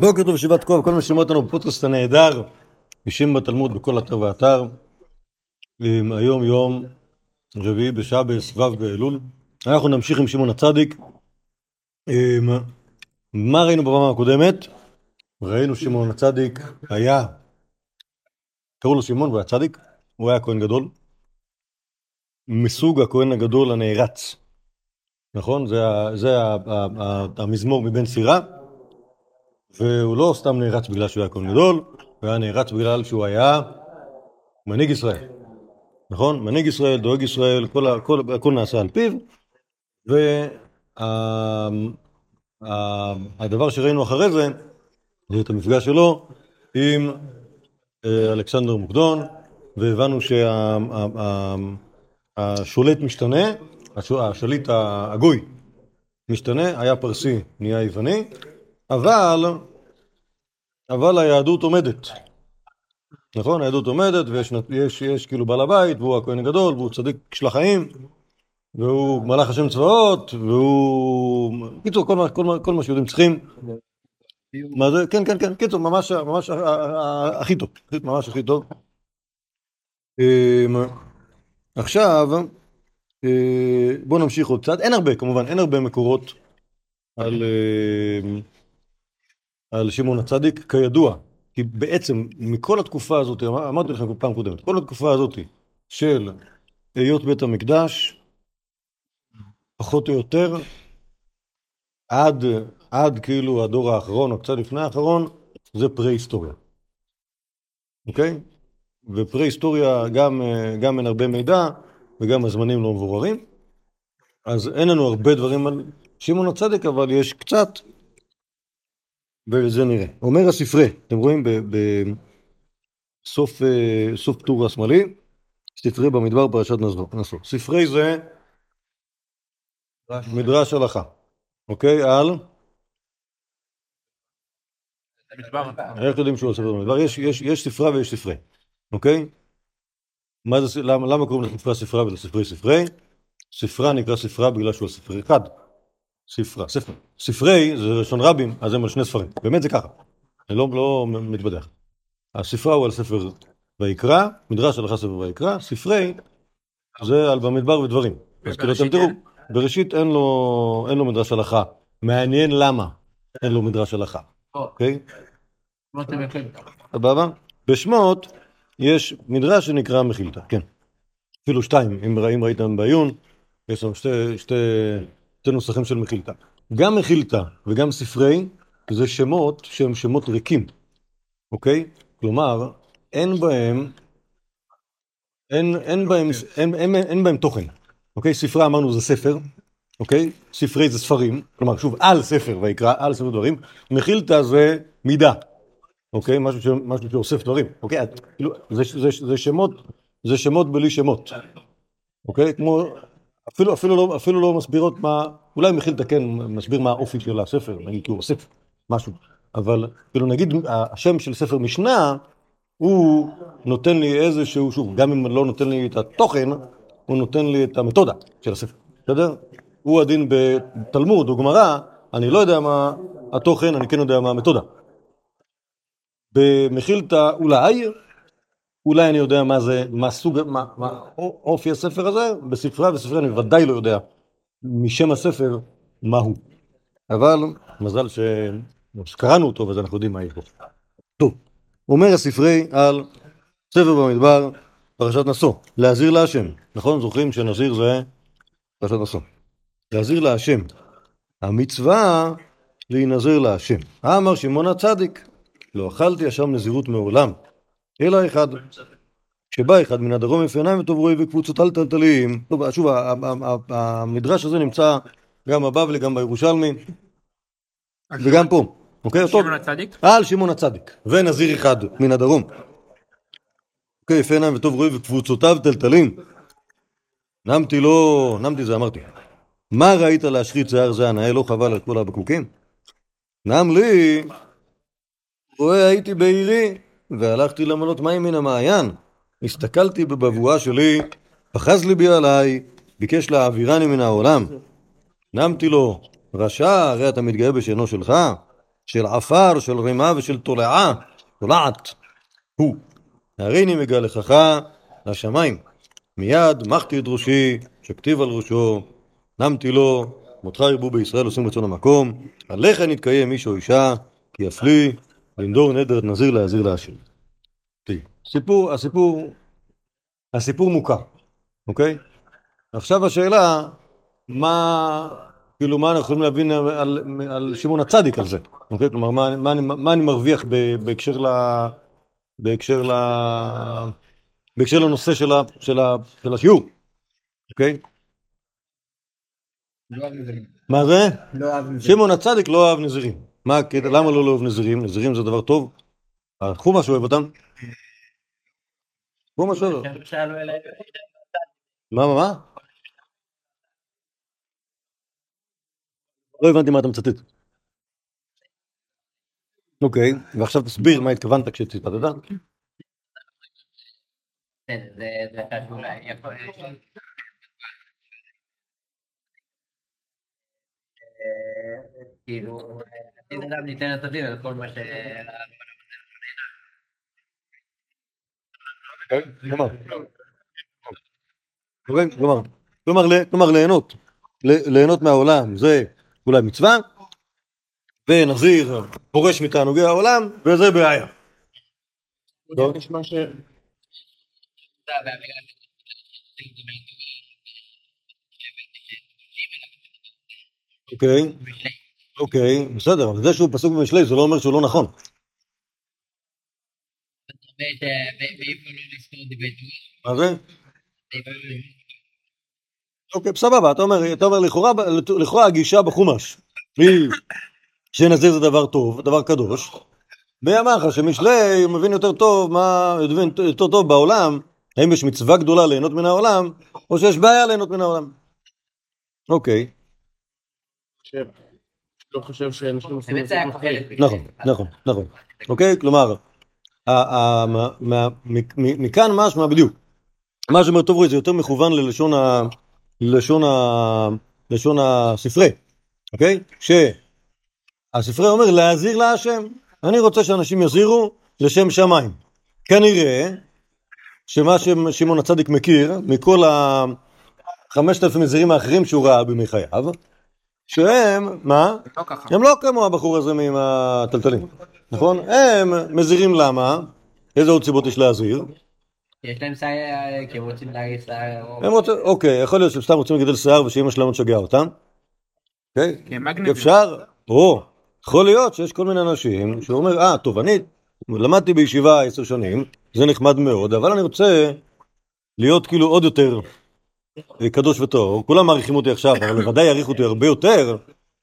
בוקר טוב, ישיבת כוח, כל מי ששומע אותנו בפודקאסט הנהדר, אישים בתלמוד בכל אתר ואתר. אמ, היום יום רביעי בשעה בסבב באלול. אנחנו נמשיך עם שמעון הצדיק. אמ, מה ראינו בבמה הקודמת? ראינו שמעון הצדיק היה, קראו לו שמעון והוא היה צדיק, הוא היה כהן גדול. מסוג הכהן הגדול הנערץ. נכון? זה, זה המזמור מבן סירה. והוא לא סתם נערץ בגלל שהוא היה כהן גדול, הוא היה נערץ בגלל שהוא היה מנהיג ישראל. נכון? מנהיג ישראל, דואג ישראל, כל, הכל, הכל נעשה על פיו, והדבר שראינו אחרי זה, זה את המפגש שלו עם אה, אלכסנדר מוקדון, והבנו שהשולט משתנה, השליט הגוי משתנה, היה פרסי, נהיה יווני, אבל, אבל היהדות עומדת. נכון? היהדות עומדת ויש יש, יש, כאילו בעל הבית והוא הכהן הגדול והוא צדיק של החיים והוא מלאך השם צבאות והוא... קיצור, כל, כל, כל מה שיהודים צריכים. מה זה? כן, כן, כן, קיצור, ממש, ממש הכי טוב, ממש הכי טוב. אמ, עכשיו, אה, בואו נמשיך עוד קצת. אין הרבה, כמובן, אין הרבה מקורות על... על שמעון הצדיק, כידוע, כי בעצם מכל התקופה הזאת, אמרתי לכם פעם קודמת, כל התקופה הזאת של היות בית המקדש, פחות או יותר, עד, עד כאילו הדור האחרון או קצת לפני האחרון, זה פרה-היסטוריה. אוקיי? ופרה-היסטוריה גם, גם אין הרבה מידע וגם הזמנים לא מבוררים. אז אין לנו הרבה דברים על שמעון הצדיק, אבל יש קצת, וזה נראה. אומר הספרי, אתם רואים בסוף אה, סוף טור השמאלי, ספרי במדבר פרשת נשוא. ספרי זה מדרש הלכה, אוקיי? על? איך יודעים שהוא ספר במדבר? יש, יש, יש ספרה ויש ספרי, אוקיי? למה קוראים לספרה ספרה ולספרי ספרי? ספרה נקרא ספרה בגלל שהוא ספר אחד. ספרה, ספר. ספרי זה לשון רבים, אז הם על שני ספרים. באמת זה ככה. אני לא, לא מתבדח. הספרה הוא על ספר ויקרא, מדרש הלכה ספר ויקרא, ספרי זה על במדבר ודברים. אז כאילו אתם תראו, בראשית אין לו, אין לו מדרש הלכה. מעניין למה אין לו מדרש הלכה. אוקיי? סבבה? בשמות יש מדרש שנקרא מחילתא, כן. אפילו שתיים, אם ראיתם בעיון, יש שם שתי, שתי נוסחים של מחילתא. גם מחילתא וגם ספרי זה שמות שהם שמות ריקים, אוקיי? כלומר, אין בהם, אין, אין בהם, אין, אין, אין, אין בהם תוכן, אוקיי? ספרי אמרנו זה ספר, אוקיי? ספרי זה ספרים, כלומר, שוב, על ספר ויקרא, על ספר דברים, מחילתא זה מידה, אוקיי? משהו, ש, משהו שאוסף דברים, אוקיי? כאילו, זה, זה, זה שמות, זה שמות בלי שמות, אוקיי? כמו אפילו, אפילו, לא, אפילו לא מסבירות מה, אולי מכיל לתקן, מסביר מה האופי של הספר, נגיד כי הוא אוסף משהו, אבל כאילו נגיד השם של ספר משנה, הוא נותן לי איזשהו, שוב, גם אם לא נותן לי את התוכן, הוא נותן לי את המתודה של הספר, בסדר? הוא הדין בתלמוד או גמרא, אני לא יודע מה התוכן, אני כן יודע מה המתודה. במכילתא אולי, אולי אני יודע מה זה, מה סוג, מה, מה אופי הספר הזה, בספרה וספרי אני ודאי לא יודע משם הספר מה הוא. אבל מזל. שקראנו אותו ואז אנחנו יודעים מה יש בו. טוב, אומר הספרי על ספר במדבר, פרשת נשוא, להזהיר להשם, נכון? זוכרים שנזיר זה פרשת נשוא. להזהיר להשם. המצווה להינזר להשם. אמר שמעון הצדיק, לא אכלתי אשם נזירות מעולם. אלא אחד. כשבא אחד מן הדרום יפה עיניים וטוב רואי וקבוצות טלטלים, טוב, שוב, המדרש הזה נמצא גם בבבלי, גם בירושלמי, וגם פה. אוקיי? על שמעון הצדיק? על שמעון הצדיק. ונזיר אחד מן הדרום. אוקיי, יפה עיניים וטוב רואי וקבוצותיו טלטלים. נמתי לא, נמתי זה אמרתי. מה ראית להשחית שיער זה הנאה לא חבל על כל הבקבוקים? נם לי, רואה הייתי בעירי, והלכתי למנות מים מן המעיין. הסתכלתי בבבואה שלי, פחז ליבי עליי, ביקש להעבירני מן העולם. נמתי לו, רשע, הרי אתה מתגאה בשאינו שלך? של עפר, של רימה ושל תולעה, תולעת, הוא. הריני מגלחך לשמיים. מיד מחתי את ראשי, שכתיב על ראשו, נמתי לו, מותך ירבו בישראל עושים רצון המקום, עליך נתקיים איש או אישה, כי אף לנדור נדר נזיר להזיר להשם. סיפור, הסיפור, הסיפור מוכר, אוקיי? עכשיו השאלה, מה, כאילו, מה אנחנו יכולים להבין על, על, שמעון הצדיק על זה, אוקיי? כלומר, מה, מה, מה אני מרוויח בהקשר ל... בהקשר ל... בהקשר לנושא של, ה, של, ה, של השיעור, אוקיי? מה זה? שמעון הצדיק לא אהב נזירים. מה הקטע? למה לא לאהוב נזירים? נזירים זה דבר טוב. החומש אוהב אותם. חומש אוהב. מה, מה, מה? לא הבנתי מה אתה מצטט. אוקיי, ועכשיו תסביר מה התכוונת כשציטטת. כאילו, אם אדם ניתן את הדין על כל מה ש... כלומר ליהנות, ליהנות מהעולם זה אולי מצווה, ונזיר פורש מתענוגי העולם, וזה בעיה. אוקיי, אוקיי, בסדר, אבל זה שהוא פסוק במשלי זה לא אומר שהוא לא נכון. מה זה? אוקיי, סבבה, אתה אומר, אתה אומר לכאורה הגישה בחומש שנזיר זה דבר טוב, דבר קדוש, ואמר לך שמשלי מבין יותר טוב מה, מבין יותר טוב בעולם, האם יש מצווה גדולה ליהנות מן העולם, או שיש בעיה ליהנות מן העולם. אוקיי. לא חושב שאנשים עושים את זה נכון, נכון, נכון. אוקיי? כלומר, מכאן משמע בדיוק. מה שאומר טוב רואי זה יותר מכוון ללשון ה... ללשון ה... לשון הספרי, אוקיי? שהספרי אומר להזהיר להשם. אני רוצה שאנשים יזהירו לשם שמיים. כנראה שמה ששמעון הצדיק מכיר מכל החמשת אלפים מזהירים האחרים שהוא ראה בימי חייו, שהם, מה? לא הם לא כמו הבחור הזה עם הטלטלים, נכון? הם מזהירים למה? איזה עוד סיבות יש להזהיר? יש להם שיער, כי הם רוצים להגיד שיער. אוקיי, יכול להיות שהם סתם רוצים לגדל שיער ושאימא שלהם תשגע אותם. אוקיי? אפשר, או, יכול להיות שיש כל מיני אנשים שאומר, אה, טוב, אני למדתי בישיבה עשר שנים, זה נחמד מאוד, אבל אני רוצה להיות כאילו עוד יותר קדוש וטהור, כולם מעריכים אותי עכשיו, אבל בוודאי יעריכו אותי הרבה יותר,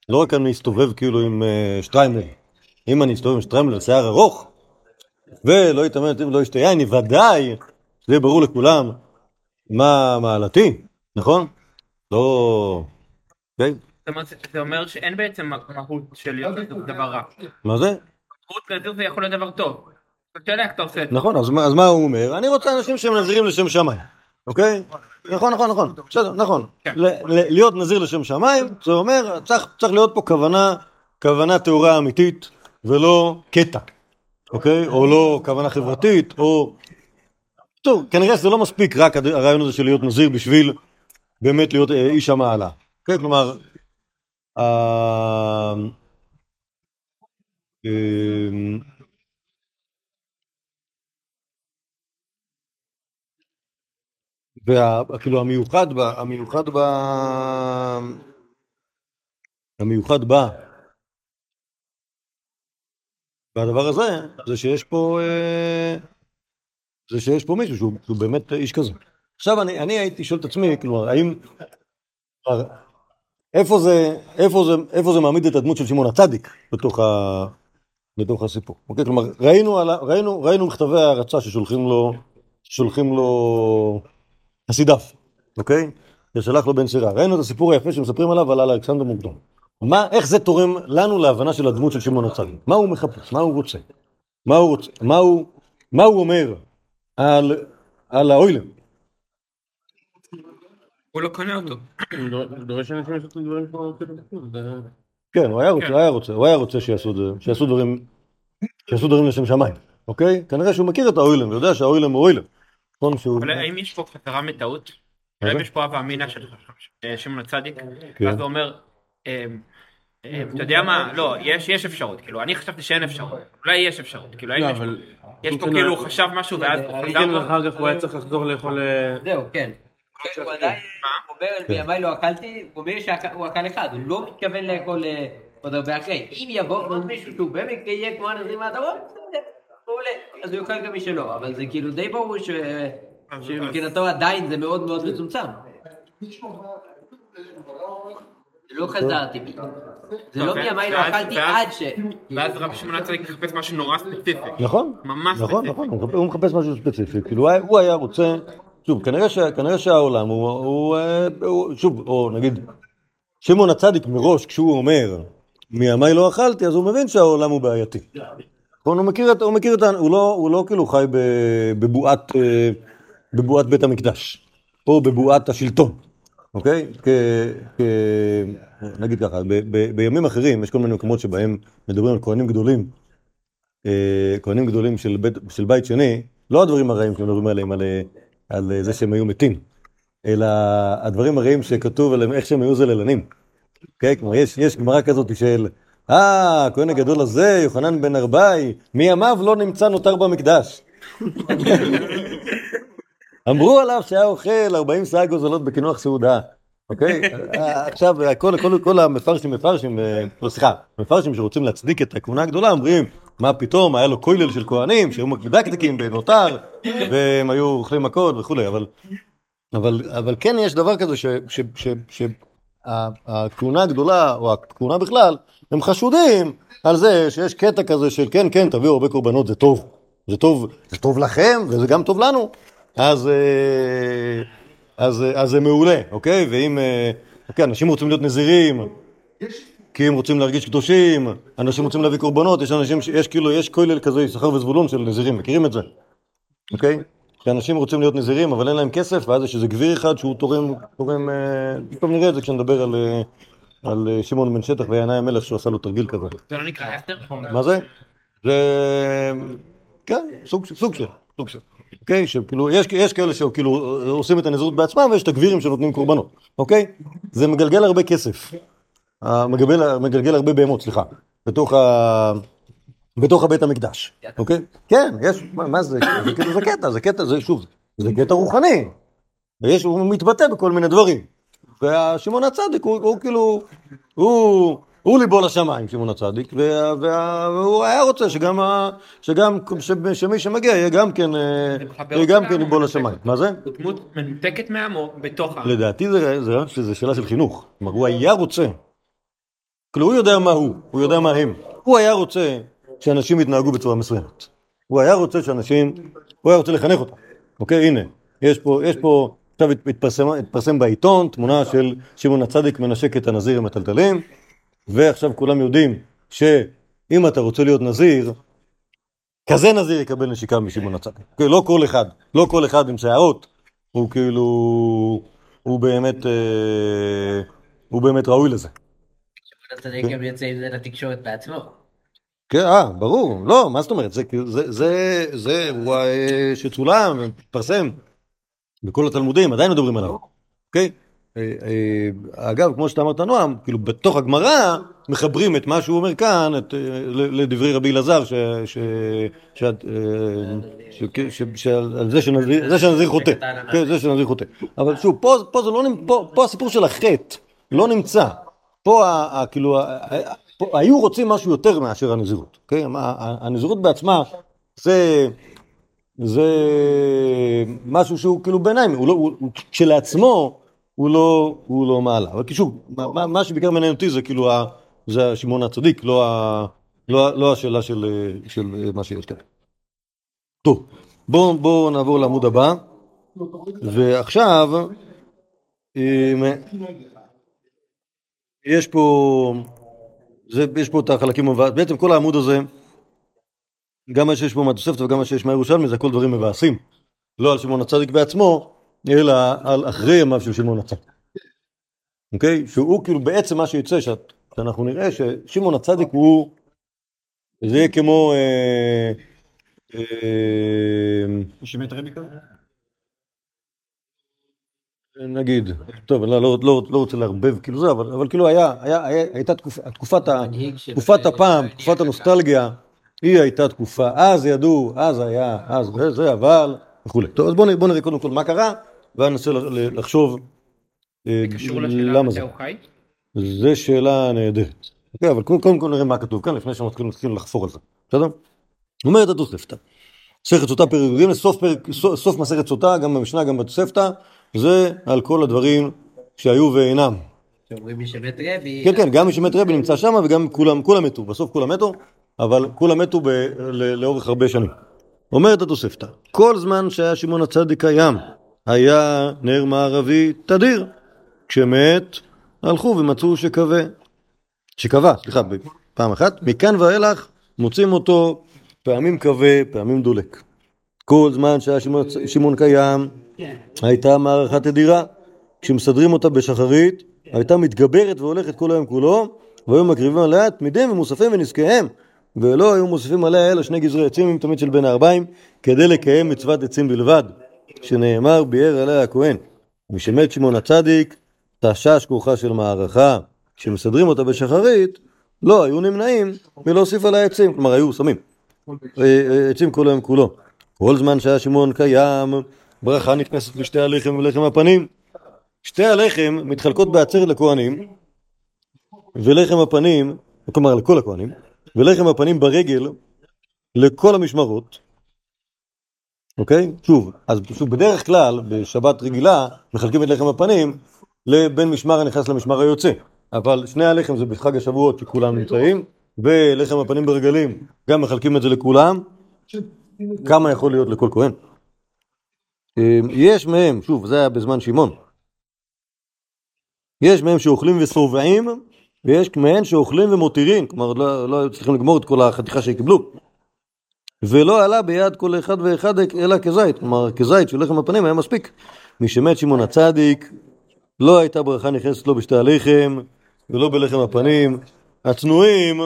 לא רק אני אסתובב כאילו עם uh, שטריימל, אם אני אסתובב עם שטריימל שיער ארוך, ולא יתאמן ולא ישתה יין, ודאי, זה ברור לכולם מה מעלתי, נכון? לא... כן? זה אומר שאין בעצם מהות של להיות דבר רע. מה זה? מהות נזיר זה יכול להיות דבר טוב. השאלה איך אתה עושה את זה. נכון, אז מה הוא אומר? אני רוצה אנשים שהם נזירים לשם שמיים, אוקיי? נכון, נכון, נכון, בסדר, נכון. להיות נזיר לשם שמיים, זה אומר, צריך להיות פה כוונה, כוונה טהורה אמיתית, ולא קטע, אוקיי? או לא כוונה חברתית, או... טוב, כנראה שזה לא מספיק רק הרעיון הזה של להיות נזיר בשביל באמת להיות איש המעלה. כן, כלומר, וכאילו המיוחד ב... המיוחד ב... המיוחד בה והדבר הזה זה שיש פה זה שיש פה מישהו שהוא, שהוא באמת איש כזה. עכשיו אני, אני הייתי שואל את עצמי, כלומר, האם... איפה זה, איפה, זה, איפה זה מעמיד את הדמות של שמעון הצדיק בתוך, ה, בתוך הסיפור? אוקיי, כלומר, ראינו, ראינו, ראינו מכתבי הערצה ששולחים לו, שולחים לו הסידף, אוקיי? ששלח לו בן סירה. ראינו את הסיפור היפה שמספרים עליו על אלכסנדר מוקדון. מה, איך זה תורם לנו להבנה של הדמות של שמעון הצדיק? מה הוא מחפש? מה הוא רוצה? מה הוא רוצה? מה הוא, מה הוא אומר על, על האוילם? הוא לא קונה אותו. הוא דורש אנשים לעשות דברים כמו... כן, הוא היה רוצה, כן. הוא היה רוצה, הוא היה רוצה שיעשו דברים, שיעשו דברים לשם שמיים, אוקיי? כנראה שהוא מכיר את האוילם, ויודע שהאוילם הוא אוילם. נכון שהוא... אבל האם יש פה חזרה מטעות? האם? יש פה הווה אמינא של שמעון הצדיק? כן. ואז הוא אומר, אה, אה, אתה יודע מה, לא, יש יש אפשרות, כאילו, אני חשבתי שאין אפשרות, אולי יש אפשרות, כאילו, האם לא, יש פה-. יש פה כן, כאילו, הוא חשב משהו ואז הוא כן, חזר בו? ואחר כך הוא היה צריך לחזור לאכול... אה, זהו, כן. הוא עדיין אומר, בימיי לא אכלתי, הוא אומר שהוא אכל אחד, הוא לא מתכוון לאכול אה, עוד הרבה אחרי. אם יבוא עוד מישהו שהוא במקרה יהיה כמו הנזים מהדרום, בסדר, מעולה, אז הוא יאכל גם מי שלא, אבל זה כאילו די ברור ש- שמבחינתו עדיין זה מאוד מאוד מצומצם. זה לא חזרתי בי. זה לא מימיי לא אכלתי עד ש... ואז רבי שמעון הצדיק מחפש משהו נורא ספציפי. נכון, ממש נכון, ספציפי. נכון, הוא מחפש- הוא מחפש משהו ספציפי, כאילו הוא היה- הוא רוצה, שוב, כנראה שה- כנראה שהעולם הוא, הוא, אה, הוא- שוב, או נגיד, שמעון הצדיק מראש, כשהוא אומר, מימיי לא אכלתי, אז הוא מבין שהעולם הוא בעייתי. נכון, הוא מכיר את, הוא מכיר את, הוא לא, הוא לא כאילו חי בבועת, אה, בבועת בית המקדש, או בבועת השלטון, אוקיי? כ, כ, נגיד ככה, ב, ב, בימים אחרים יש כל מיני מקומות שבהם מדברים על כהנים גדולים, אה, כהנים גדולים של בית, של בית שני, לא הדברים הרעים שמדברים עליהם, על, על זה שהם היו מתים, אלא הדברים הרעים שכתוב עליהם, איך שהם היו זללנים. אוקיי? כלומר, יש, יש גמרא כזאת של, אה, הכהן הגדול הזה, יוחנן בן ארבעי, מימיו לא נמצא נותר במקדש. אמרו עליו שהיה אוכל 40 שאה גוזלות בקינוח סעודה. אוקיי? אה, עכשיו, כל, כל, כל המפרשים, מפרשים, אה, לא, סליחה, מפרשים שרוצים להצדיק את הכהונה הגדולה, אומרים, מה פתאום, היה לו כולל של כהנים, שהיו מדקדקים בנותר, והם היו אוכלים מכות וכולי, אבל, אבל, אבל כן יש דבר כזה ש... ש, ש, ש הכהונה הגדולה, או הכהונה בכלל, הם חשודים על זה שיש קטע כזה של כן, כן, תביאו הרבה קורבנות, זה טוב. זה טוב, זה טוב לכם, וזה גם טוב לנו. אז, אה, אז, אז זה מעולה, אוקיי? ואם, אה, אוקיי, אנשים רוצים להיות נזירים, כי הם רוצים להרגיש קדושים, אנשים רוצים להביא קורבנות, יש אנשים, יש כאילו, יש כולל כזה, יששכר וזבולון של נזירים, מכירים את זה? אוקיי? שאנשים רוצים להיות נזירים, אבל אין להם כסף, ואז יש איזה גביר אחד שהוא תורם, תורם, אה, פתאום נראה את זה כשנדבר על, אה, על אה, שמעון בן שטח וינאי המלך שהוא עשה לו תרגיל כזה. זה לא נקרא אסתר? מה זה? זה... כן, סוג של, סוג של, סוג של. אוקיי? שכאילו, יש, יש כאלה שכאילו עושים את הנזירות בעצמם, ויש את הגבירים שנותנים קורבנות, אוקיי? זה מגלגל הרבה כסף. אה, מגלגל, מגלגל הרבה בהמות, סליחה. בתוך ה... בתוך הבית המקדש, אוקיי? כן, יש, מה, מה זה? זה, כאילו- זה קטע, זה קטע, זה שוב, זה קטע רוחני. ויש, הוא מתבטא בכל מיני דברים. והשמעון הצדיק הוא, הוא כאילו, הוא, הוא ליבו לשמיים, שמעון הצדיק, וה, וה, והוא היה רוצה שגם, ה, שגם ש, שמי שמגיע יהיה גם כן, אה, יהיה גם כן ליבו לשמיים. מה זה? הוא דמות מנותקת מעמו בתוך העם. לדעתי זה, זה, זה שאלה של חינוך. כלומר, הוא היה רוצה, כאילו הוא יודע מה הוא, הוא יודע מה הם. הוא היה רוצה שאנשים יתנהגו בצורה מסוימת. הוא היה רוצה שאנשים, הוא היה רוצה לחנך אותם. אוקיי, הנה, יש פה, יש פה, עכשיו הת- התפרסם, התפרסם בעיתון תמונה של שמעון הצדיק מנשק את הנזיר עם הטלטלים, ועכשיו כולם יודעים שאם אתה רוצה להיות נזיר, כזה נזיר יקבל נשיקה משמעון הצדיק. אוקיי, לא כל אחד, לא כל אחד עם שערות, הוא כאילו, הוא באמת, אה, הוא באמת ראוי לזה. הצדיק גם יוצא עם זה לתקשורת בעצמו. כן, אה, ברור, לא, מה זאת אומרת, זה כאילו, זה, זה, זה אירוע אה, שצולם, התפרסם בכל התלמודים, עדיין מדברים עליו, אוקיי? אה, אה, אגב, כמו שאתה אמרת, נועם, כאילו בתוך הגמרא מחברים את מה שהוא אומר כאן אה, לדברי רבי אלעזר, ש- ש- ש- אה, ש- ש- ש- על זה שנזיר חוטא, כן, זה שנזיר חוטא. אבל שוב, פה לא פה- הסיפור של החטא לא נמצא. פה כאילו, היו רוצים משהו יותר מאשר הנזירות, אוקיי? הנזירות בעצמה זה... זה משהו שהוא כאילו ביניים, הוא לא, הוא, הוא, כשלעצמו הוא לא, הוא לא מעלה. אבל שוב, מה, מה- שבעיקר מעניין אותי זה כאילו, ה, זה השמעון הצדיק, לא, ה, לא, לא השאלה של, של מה שיש כאן. טוב, בואו בוא נעבור לעמוד הבא, ועכשיו, אמ, יש פה, זה, יש פה את החלקים, בעצם כל העמוד הזה, גם מה שיש פה מהתוספת וגם מה שיש מהירושלמי זה הכל דברים מבאסים. לא על שמעון הצדיק בעצמו, אלא על אחרי ימיו של שמעון הצדיק. אוקיי? שהוא כאילו בעצם מה שיוצא, שאת שאנחנו נראה ששמעון הצדיק הוא, זה יהיה כמו, אה, אה? נגיד, טוב, אני לא, לא, לא, לא רוצה לערבב כאילו זה, אבל, אבל כאילו היה, היה, היה, הייתה תקופ, תקופת, ה, תקופת הפעם, תקופת הנוסטלגיה, היא הייתה תקופה, אז ידעו, אז היה, אז זה, זה, אבל, וכולי. טוב, אז בואו נראה, בוא נראה קודם כל מה קרה, וננסה לחשוב אה, קשור לשאלה למה מתי זה. הוא חי? זו שאלה נהדרת. אוקיי, אבל קודם, קודם כל נראה מה כתוב כאן, לפני שאנחנו מתחילים לחפור על זה. בסדר? אומרת התוספתא. מסכת סוטה פרק ג', סוף מסכת סוטה, גם במשנה, גם בתוספתא, זה על כל הדברים שהיו ואינם. שאומרים מי שמת רבי, כן, כן, גם מי שמת רבי נמצא שם, וגם כולם, כולם מתו, בסוף כולם מתו, אבל כולם מתו ב, לאורך הרבה שנים. אומרת התוספתא, כל זמן שהיה שמעון הצדיק קיים, היה נר מערבי תדיר. כשמת, הלכו ומצאו שקווה. שקבע, סליחה, פעם אחת. מכאן ואילך מוצאים אותו פעמים כבה, פעמים דולק. כל זמן שהיה שמעון, שמעון קיים, הייתה מערכה תדירה. כשמסדרים אותה בשחרית, הייתה מתגברת והולכת כל היום כולו, והיו מקריבים עליה תמידים ומוספים ונזקיהם, ולא היו מוסיפים עליה אלא שני גזרי עצים עם תמיד של בין הארבעים, כדי לקיים מצוות עצים בלבד, שנאמר ביאר עליה הכהן. משמת שמעון הצדיק, תשש כוחה של מערכה. כשמסדרים אותה בשחרית, לא היו נמנעים מלהוסיף עליה עצים, כלומר היו שמים אה, אה, עצים כל היום כולו. כל זמן שהיה שמעון קיים, ברכה נכנסת לשתי הלחם ולחם הפנים. שתי הלחם מתחלקות בעצרת לכהנים, ולחם הפנים, כלומר לכל הכהנים, ולחם הפנים ברגל לכל המשמרות, אוקיי? שוב, אז שוב, בדרך כלל, בשבת רגילה, מחלקים את לחם הפנים לבין משמר הנכנס למשמר היוצא. אבל שני הלחם זה בחג השבועות שכולם נמצאים, ולחם הפנים ברגלים, גם מחלקים את זה לכולם. כמה יכול להיות לכל כהן? אה, יש מהם, שוב, זה היה בזמן שמעון. יש מהם שאוכלים ושובעים, ויש מהם שאוכלים ומותירים, כלומר לא, לא היו צריכים לגמור את כל החתיכה שקיבלו. ולא עלה ביד כל אחד ואחד אלא כזית, כלומר כזית של לחם הפנים היה מספיק. מי שמת שמעון הצדיק, לא הייתה ברכה נכנסת לו בשתי הלחם, ולא בלחם הפנים. הצנועים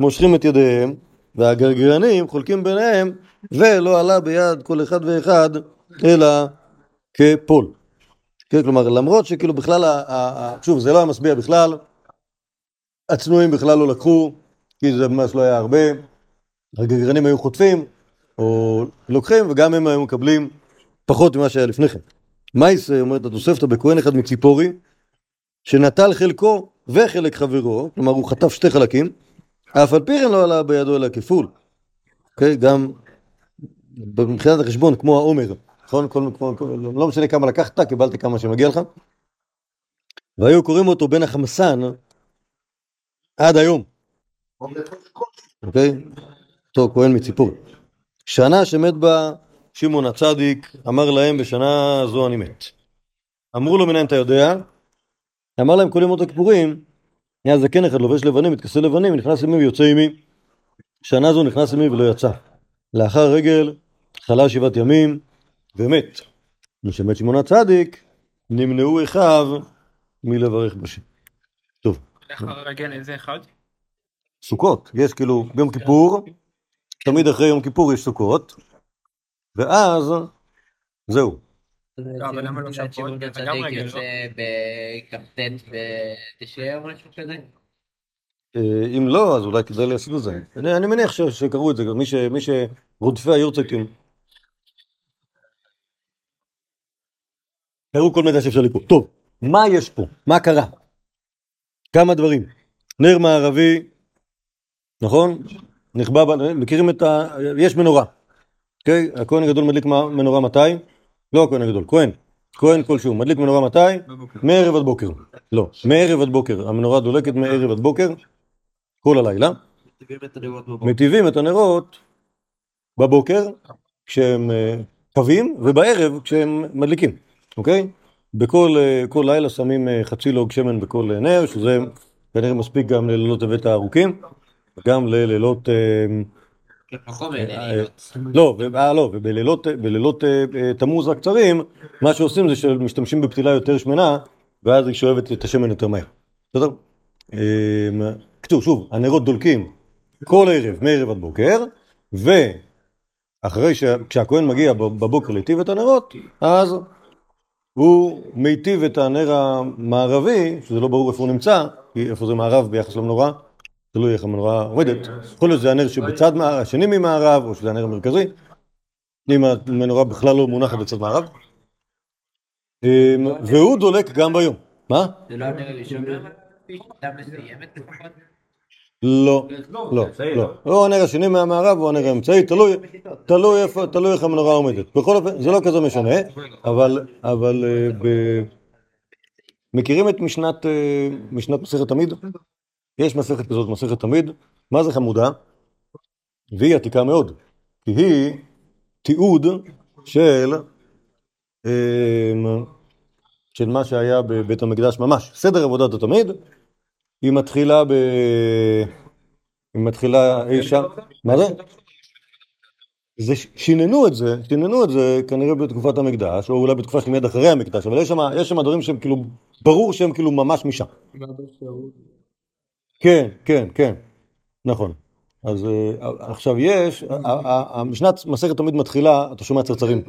מושכים את ידיהם, והגרגרנים חולקים ביניהם, ולא עלה ביד כל אחד ואחד אלא כפול. כן, כלומר, למרות שכאילו בכלל, שוב, זה לא היה משביע בכלל, הצנועים בכלל לא לקחו, כי זה ממש לא היה הרבה, הגרגרנים היו חוטפים, או לוקחים, וגם הם היו מקבלים פחות ממה שהיה לפני כן. מייס, אומרת התוספתא, בכהן אחד מציפורי, שנטל חלקו וחלק חברו, כלומר הוא חטף שתי חלקים, אף על פי כן לא עלה בידו אלא כפול. אוקיי, גם מבחינת החשבון, כמו העומר, נכון? כל, כמו, כל, לא משנה כמה לקחת, קיבלת כמה שמגיע לך. והיו קוראים אותו בן החמסן עד היום, אוקיי? אותו כהן מציפור. שנה שמת בה שמעון הצדיק, אמר להם בשנה זו אני מת. אמרו לו מניין אתה יודע? אמר להם כל ימות הכיפורים, היה זקן אחד לובש לבנים, מתכסה לבנים, נכנס עמי ויוצא עמי. שנה זו נכנס עמי ולא יצא. לאחר רגל חלה שבעת ימים ומת. משמת שמעון הצדיק, נמנעו אחיו מלברך בשם. טוב, לאחר הרגל איזה אחד? סוכות, יש כאילו ביום כיפור, תמיד אחרי יום כיפור יש סוכות, ואז זהו. לא, אבל למה לא שמעון שבועות? הצדיק זה גם רגל, יוצא בכ"ט בתשרי או משהו כזה? אה, אם לא, אז אולי כדאי לעשות את זה. אני, אני מניח שקראו את זה, מי, שרודפי היורצייטים. קראו כל מידע שאפשר לקרוא. טוב, מה יש פה? מה קרה? כמה דברים. נר מערבי, נכון? נחבא, ב- מכירים את ה... יש מנורה. אוקיי? הכהן הגדול מדליק מנורה מתי? לא הכהן הגדול, כהן. כהן כלשהו. מדליק מנורה מתי? מערב עד בוקר. לא, מערב עד בוקר. המנורה דולקת מערב עד בוקר, כל הלילה. מטיבים את הנרות בבוקר, כשהם אה, קווים, ובערב כשהם מדליקים, אוקיי? בכל אה, כל לילה שמים אה, חצי לוג שמן בכל אה, נר, שזה כנראה מספיק גם ללילות טבת הארוכים, וגם ללילות... לא, לא, ובלילות בלילות, תמוז הקצרים, מה שעושים זה שמשתמשים בפתילה יותר שמנה, ואז היא שואבת את השמן יותר מהר. בסדר? כתוב, שוב, הנרות דולקים כל ערב, מערב עד בוקר, ואחרי ש... כשהכהן מגיע בבוקר להיטיב את הנרות, אז הוא מיטיב את הנר המערבי, שזה לא ברור איפה הוא נמצא, כי איפה זה מערב ביחס למנורה, תלוי איך המנורה עומדת. יכול להיות שזה הנר שבצד השני ממערב, או שזה הנר המרכזי, אם המנורה בכלל לא מונחת בצד מערב. אמ, והוא דולק גם ביום. מה? זה לא הנר הראשון, לפחות. לא, לא, לא. או הנר השני מהמערב או הנר האמצעי, תלוי, תלוי איפה, תלוי איך המנורה עומדת. בכל אופן, זה לא כזה משנה, אבל, אבל אה. מכירים את משנת, אה, משנת מסכת תמיד? יש מסכת כזאת, מסכת תמיד. מה זה חמודה? והיא עתיקה מאוד, כי היא תיעוד של, אה, של מה שהיה בבית המקדש ממש. סדר עבודת התמיד, היא מתחילה ב... היא מתחילה אי שם, מה זה? זה שיננו את זה, שיננו את זה כנראה בתקופת המקדש, או אולי בתקופה שמיד אחרי המקדש, אבל יש שם, דברים שהם כאילו, ברור שהם כאילו ממש משם. כן, כן, כן, נכון. אז אה, עכשיו יש, המשנת מסכת תמיד מתחילה, אתה שומע צרצרים,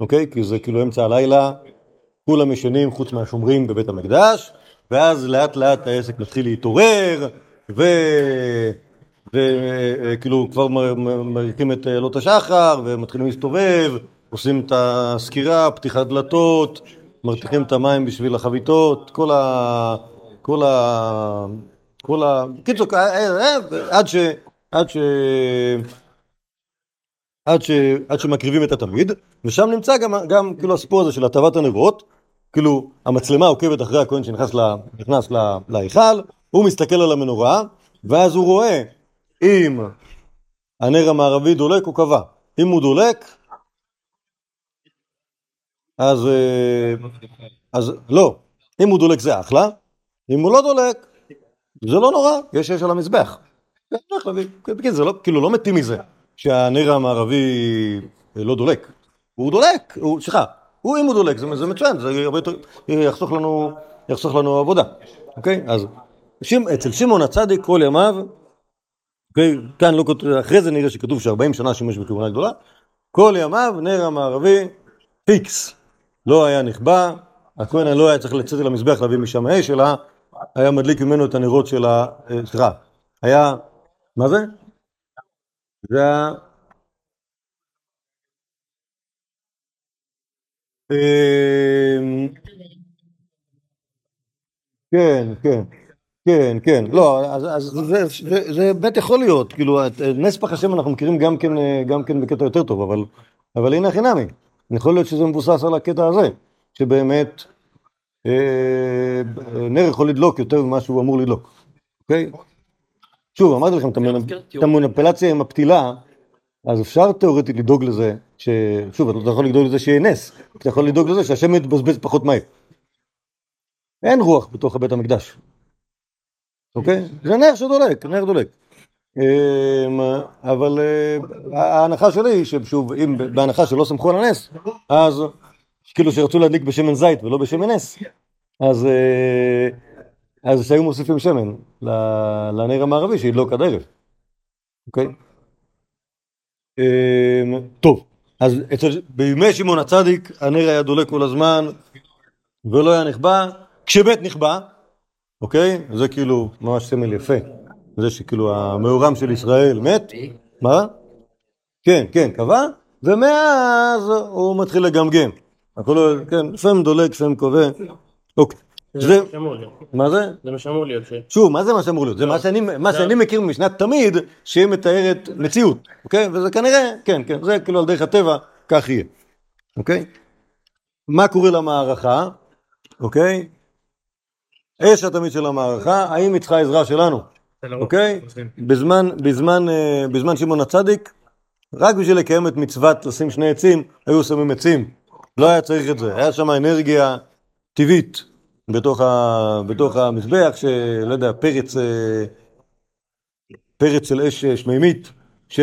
אוקיי? כי זה כאילו אמצע הלילה, כולם ישנים חוץ מהשומרים בבית המקדש, ואז לאט לאט העסק מתחיל להתעורר. וכאילו כבר מ- מ- מריחים את עלות השחר, ומתחילים להסתובב, עושים את הסקירה, פתיחת דלתות, מרתיחים את המים בשביל החביתות, כל ה... כל ה... כל ה... קיצור, אה, אה, עד ש... עד ש... עד, ש... עד שמקריבים את התמיד, ושם נמצא גם, גם כאילו הסיפור הזה של הטבת הנרות, כאילו המצלמה עוקבת אחרי הכהן שנכנס להיכל, הוא מסתכל על המנורה, ואז הוא רואה אם הנר המערבי דולק או כבה. אם הוא דולק, אז, אה, אז לא, אם הוא דולק זה אחלה, אם הוא לא דולק, זה לא נורא, יש אש על המזבח. בקיצור, זה לא, כאילו לא מתים מזה שהנר המערבי לא דולק. הוא דולק, הוא, סליחה, הוא אם הוא דולק, זה, מצוין, זה יותר, יחסוך לנו, יחסוך לנו עבודה, אוקיי? אז אצל שמעון הצדיק כל ימיו, אוקיי? כאן לא כתוב, אחרי זה נראה שכתוב ש-40 שנה שימש בכוונה גדולה, כל ימיו נר המערבי פיקס, לא היה נכבה, הכהן לא היה צריך לצאת אל המזבח להביא משם האש, אלא היה מדליק ממנו את הנרות של ה... אה, סליחה, היה... מה זה? זה היה... כן, כן, כן, כן, לא, אז, אז זה, זה, זה באמת יכול להיות, כאילו, את- נס פח השם אנחנו מכירים גם כן, אה, גם כן בקטע יותר טוב, אבל, אבל הנה חינמי, יכול להיות שזה מבוסס על הקטע הזה, שבאמת אה, נר יכול לדלוק יותר ממה שהוא אמור לדלוק, אוקיי? שוב, אמרתי לכם, את המנ- את המניפולציה עם הפתילה, אז אפשר תיאורטית לדאוג לזה, ש... שוב, אתה יכול לדאוג לזה שיהיה נס, אתה יכול לדאוג לזה שהשם יתבזבז פחות מהר. אין רוח בתוך בית המקדש, אוקיי? זה נר שדולק, נר דולק. אמ, אבל אה, ההנחה שלי היא ששוב, אם בהנחה שלא סמכו על הנס, אז כאילו שרצו להדליק בשמן זית ולא בשמן נס, אז אה, אז שהיו מוסיפים שמן לנר המערבי שידלוק עד ערב, אוקיי? אמ, טוב, אז אצל, בימי שמעון הצדיק הנר היה דולק כל הזמן ולא היה נכבה, כשמת נכבה, אוקיי? זה כאילו ממש סמל יפה, זה שכאילו המאורם של ישראל מת, מה? כן, כן, קבע, ומאז הוא מתחיל לגמגם, הכל, כן, לפעמים דולק, לפעמים קובע, אוקיי, זה מה שאמור להיות. מה זה? זה מה שאמור להיות. שוב, מה זה מה שאמור להיות? זה מה שאני, מה שאני מכיר ממשנת תמיד, שהיא מתארת מציאות, אוקיי? וזה כנראה, כן, כן, זה כאילו על דרך הטבע, כך יהיה, אוקיי? מה קורה למערכה, אוקיי? אש התמיד של המערכה, האם היא צריכה עזרה שלנו, לרוב. אוקיי? בזמן, בזמן, אה, בזמן שמעון הצדיק, רק בשביל לקיים את מצוות לשים שני עצים, היו שמים עצים. לא היה צריך את זה, היה שם אנרגיה טבעית בתוך, ה, בתוך המזבח, שלא יודע, פרץ, אה, פרץ של אש אה, שמימית, ש...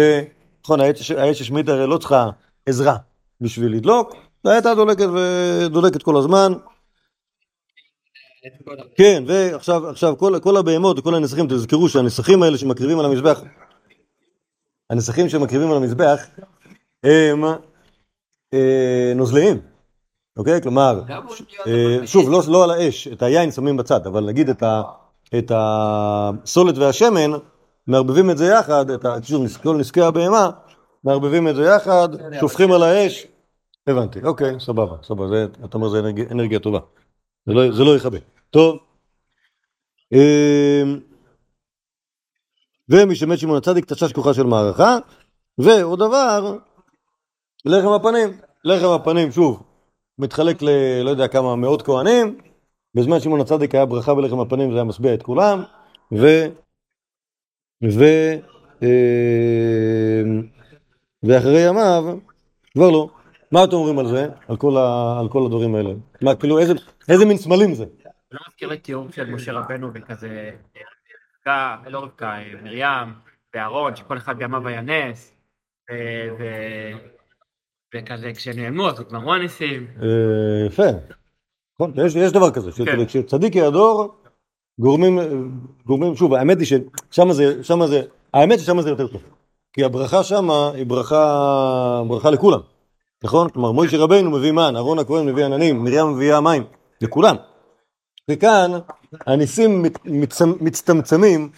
נכון, האש השמימית הרי לא צריכה עזרה בשביל לדלוק, והייתה דולקת ודולקת כל הזמן. כן, ועכשיו עכשיו כל, כל הבהמות וכל הנסכים, תזכרו שהנסכים האלה שמקריבים על המזבח, הנסכים שמקריבים על המזבח, הם אה, נוזליים, אוקיי? כלומר, אה, שוב, לא, לא על האש, את היין שמים בצד, אבל נגיד את, את הסולת והשמן, מערבבים את זה יחד, את כל נזקי הבהמה, מערבבים את זה יחד, שופכים על האש, הבנתי, אוקיי, סבבה, סבבה, אתה אומר זה אנרגיה, טובה, זה לא, לא יכבה. טוב, אמ, ומי שמת שמעון הצדיק תשש כוחה של מערכה, ועוד דבר, לחם הפנים, לחם הפנים, שוב, מתחלק ל... לא יודע כמה מאות כהנים, בזמן שמעון הצדיק היה ברכה בלחם הפנים, זה היה משביע את כולם, ו... ו... אה, ואחרי ימיו, כבר לא. מה אתם אומרים על זה? על כל, ה... על כל הדברים האלה? מה, כאילו, איזה, איזה מין סמלים זה? לא מזכיר לי תיאור של משה רבנו וכזה, רבקה, לא רבקה, אה, מרים ואהרון, שכל אחד בימיו היה נס, וכזה כשנעלמו אז נגמרו הניסים. אה, יפה. נכון, יש, יש דבר כזה, כן. כשצדיק יעדור, גורמים, גורמים, שוב, האמת היא ששם זה, שמה זה, האמת ששם זה יותר טוב. כי הברכה שמה היא ברכה, ברכה לכולם, נכון? כלומר, מוישה רבנו מביא מן, אהרון הכהן מביא עננים, מרים מביאה מים, לכולם. וכאן הניסים מת, מצ- מצטמצמים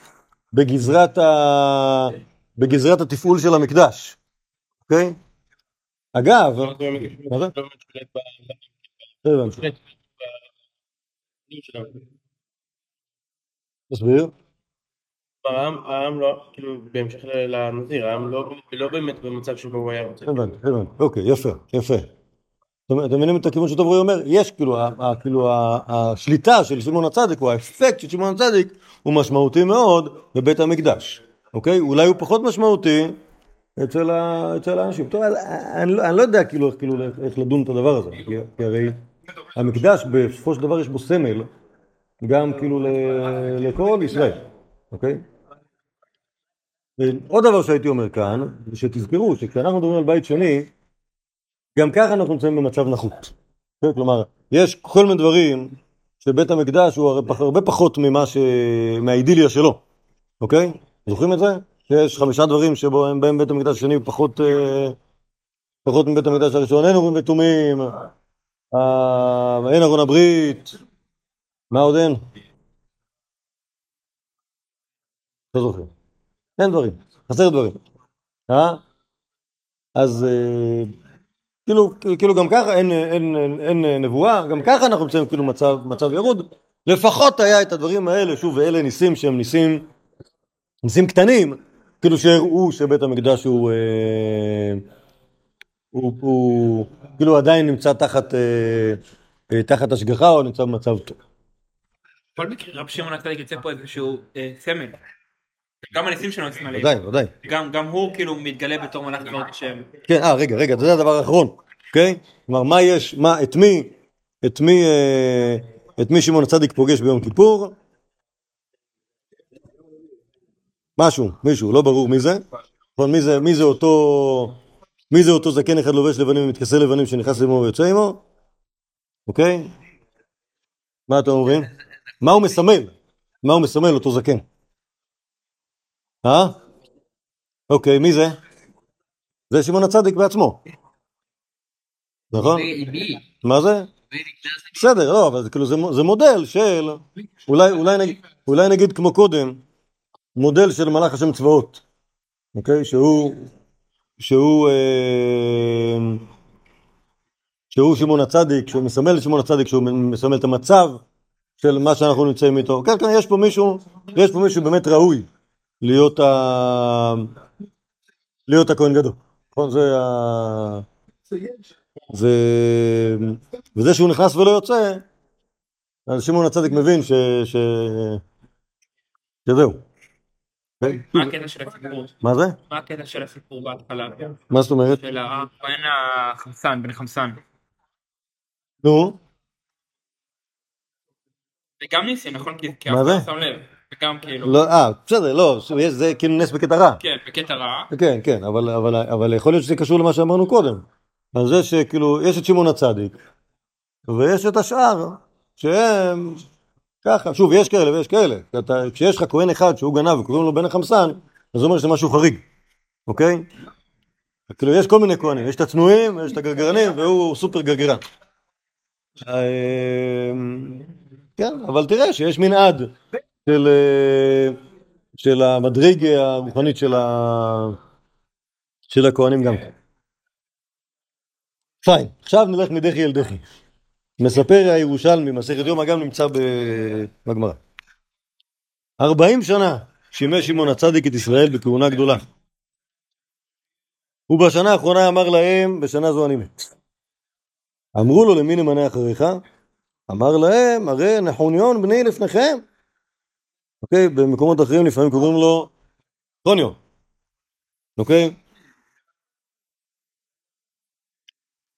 בגזרת, ה, בגזרת התפעול של המקדש, אוקיי? אגב, מה זה? תסביר. העם, העם לא, כאילו, בהמשך לנזיר, העם לא, לא באמת במצב שבו הוא היה רוצה. הבנתי, הבנתי. אוקיי, יפה, יפה. אתם מבינים את הכיוון שטוב רועי אומר? יש כאילו, כאילו השליטה של שמעון הצדיק, או האפקט של שמעון הצדיק, הוא משמעותי מאוד בבית המקדש. אוקיי? אולי הוא פחות משמעותי אצל, ה... אצל האנשים. טוב, אני, אני, לא- אני לא יודע כאילו, כאילו איך, לדון את הדבר הזה, כי, כי הרי המקדש בסופו של דבר יש בו סמל, גם כאילו לכל ישראל, אוקיי? עוד דבר שהייתי אומר כאן, זה שתזכרו שכשאנחנו מדברים על בית שני, גם ככה אנחנו נמצאים במצב נחות. כן? כלומר, יש כל מיני דברים שבית המקדש הוא הרבה פחות ממה ש... מהאידיליה שלו, אוקיי? זוכרים את זה? שיש חמישה דברים שבהם בהם בית המקדש השני פחות, אה, פחות מבית המקדש הראשון. אין אורים ותומים, אה, אין ארון הברית, מה עוד אין? לא זוכר. אין דברים, חסר דברים. אה? אז אה, כאילו, כאילו גם ככה אין, אין, אין, אין נבואה, גם ככה אנחנו נמצאים כאילו מצב, מצב ירוד. לפחות היה את הדברים האלה, שוב, ואלה ניסים שהם ניסים, ניסים קטנים, כאילו שהראו שבית המקדש הוא, אה, הוא, הוא כאילו עדיין נמצא תחת, אה, אה, תחת השגחה או נמצא במצב טוב. בכל מקרה רב שמעון הצדיק יוצא פה איזשהו אה, סמל. גם הניסים שלו נצמלים. ודאי, ודאי. גם גם הוא כאילו מתגלה בתור מלאך דברות השם. כן, אה, רגע, רגע, זה הדבר האחרון, אוקיי? כלומר, מה יש, מה, את מי, את מי, אה, את מי שמעון הצדיק פוגש ביום כיפור? משהו, מישהו, לא ברור מי זה. נכון, מי זה, מי זה אותו, מי זה אותו זקן אחד לובש לבנים ומתכסה לבנים שנכנס עמו ויוצא עמו? אוקיי? מה אתם אומרים? מה הוא מסמל? מה הוא מסמל אותו זקן? אה? אוקיי, מי זה? זה שמעון הצדיק בעצמו. נכון? מה זה? בסדר, לא, אבל זה כאילו זה, מו- זה מודל של, אולי נגיד כמו קודם, מודל של מלאך השם צבאות, אוקיי? שהוא, שהוא, אה, שהוא שמעון הצדיק, שהוא מסמל את שמעון הצדיק, שהוא מסמל את המצב של מה שאנחנו נמצאים איתו. כן, כן, יש פה מישהו, יש פה מישהו באמת ראוי להיות ה... להיות הכהן גדול. נכון? זה ה... ו... וזה שהוא נכנס ולא יוצא, אז שמעון הצדיק מבין ש... ש... שזהו. מה הקטע של הסיפור? מה זה? מה הקטע של הסיפור בהתחלה? מה זאת אומרת? של הכהן החמסן, בן חמסן. נו, זה גם ניסים, נכון? כי אף? אחד לא שם לב. וגם כאילו, לא, אה, בסדר, לא, זה כאילו נס בקטע רע. כן, בקטע רע. כן, כן, אבל יכול להיות שזה קשור למה שאמרנו קודם. על זה שכאילו, יש את שמעון הצדיק, ויש את השאר, שהם ככה, שוב, יש כאלה ויש כאלה. אתה, כשיש לך כהן אחד שהוא גנב וקוראים לו בן החמסן, אז זה אומר שזה משהו חריג, אוקיי? כאילו, יש כל מיני כהנים, יש את הצנועים, יש את הגרגרנים, והוא סופר גרגרן. אה, כן, אבל תראה שיש מנעד של, אה, של המדריג הרוחנית של, ה, של הכהנים גם. פיין, עכשיו נלך מדחי אל דחי. מספר הירושלמי, מסכת יום אגם נמצא בגמרא. ארבעים שנה שימש שמעון הצדיק את ישראל בכהונה גדולה. ובשנה האחרונה אמר להם, בשנה זו אני מת. אמרו לו למי נמנה אחריך? אמר להם, הרי נחוניון בני לפניכם. אוקיי, במקומות אחרים לפעמים קוראים לו חוניון. אוקיי?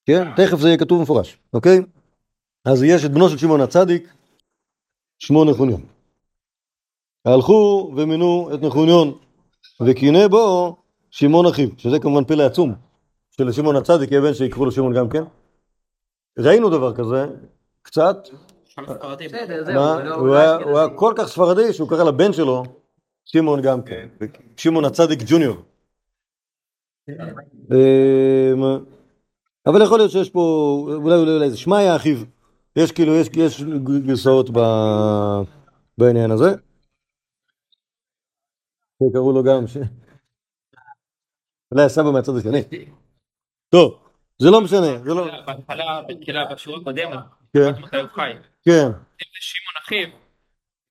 כן, תכף זה יהיה כתוב מפורש, אוקיי? אז יש את בנו של שמעון הצדיק, שמו נחוניון. הלכו ומינו את נחוניון, וקינא בו שמעון אחיו, שזה כמובן פלא עצום, שלשמעון הצדיק יהיה בן שיקראו לו שמעון גם כן. ראינו דבר כזה, קצת? לא- הוא לא היה-. הוא היה כל כך ספרדי שהוא קרא לבן שלו שמעון גם כן, שמעון הצדיק ג'וניור. אמ, אבל יכול להיות שיש פה, אולי אולי אולי זה שמעיה אחיו, יש כאילו, יש, יש גרסאות ב- בעניין הזה. קראו לו גם, ש- אולי הסבא מהצד השני. טוב, זה לא משנה, זה לא, בהתחלה, בתחילה, בשיעור הקודם, כן. כן, אם זה שמעון אחיו, יכול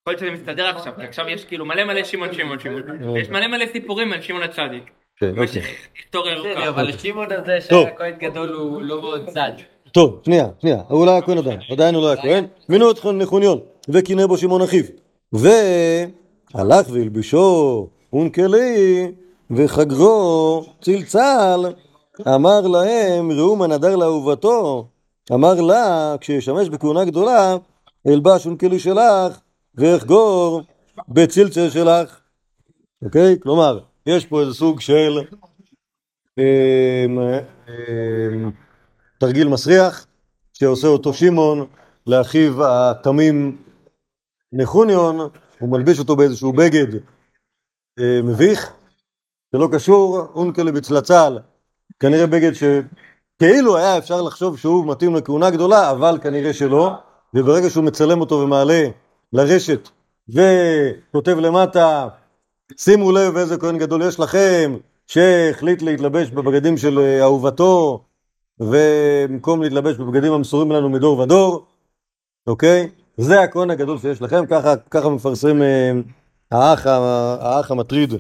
להיות שזה מסתדר עכשיו, כי עכשיו יש כאילו מלא מלא שמעון שמעון שמעון, ויש מלא מלא סיפורים על שמעון הצדיק. כן, אוקיי. היסטוריה בסדר, ארוכה. אבל שמעון הזה. שהיה כהן גדול הוא לא מאוד צד. טוב, שנייה, שנייה, הוא לא היה כהן עדיין, עדיין הוא לא היה כהן, מינו את נחוניון, וקינא בו שמעון אחיו, והלך והלבישו אונקלי, וחגרו צלצל, אמר להם, ראו מה נדר לאהובתו, אמר לה, כשישמש בכהונה גדולה, אלבש אונקלי שלך, ואחגור בצלצל שלך. אוקיי? כלומר, יש פה איזה סוג של... תרגיל מסריח שעושה אותו שמעון לאחיו התמים נחוניון, הוא מלביש אותו באיזשהו בגד אה, מביך, זה לא קשור, אונקלה בצלצל, כנראה בגד שכאילו היה אפשר לחשוב שהוא מתאים לכהונה גדולה, אבל כנראה שלא, וברגע שהוא מצלם אותו ומעלה לרשת וכותב למטה, שימו לב איזה כהן גדול יש לכם, שהחליט להתלבש בבגדים של אה, אהובתו, ובמקום להתלבש בבגדים המסורים לנו מדור ודור, אוקיי? זה הכהן הגדול שיש לכם, ככה, ככה מפרסם אה, האח, האח המטריד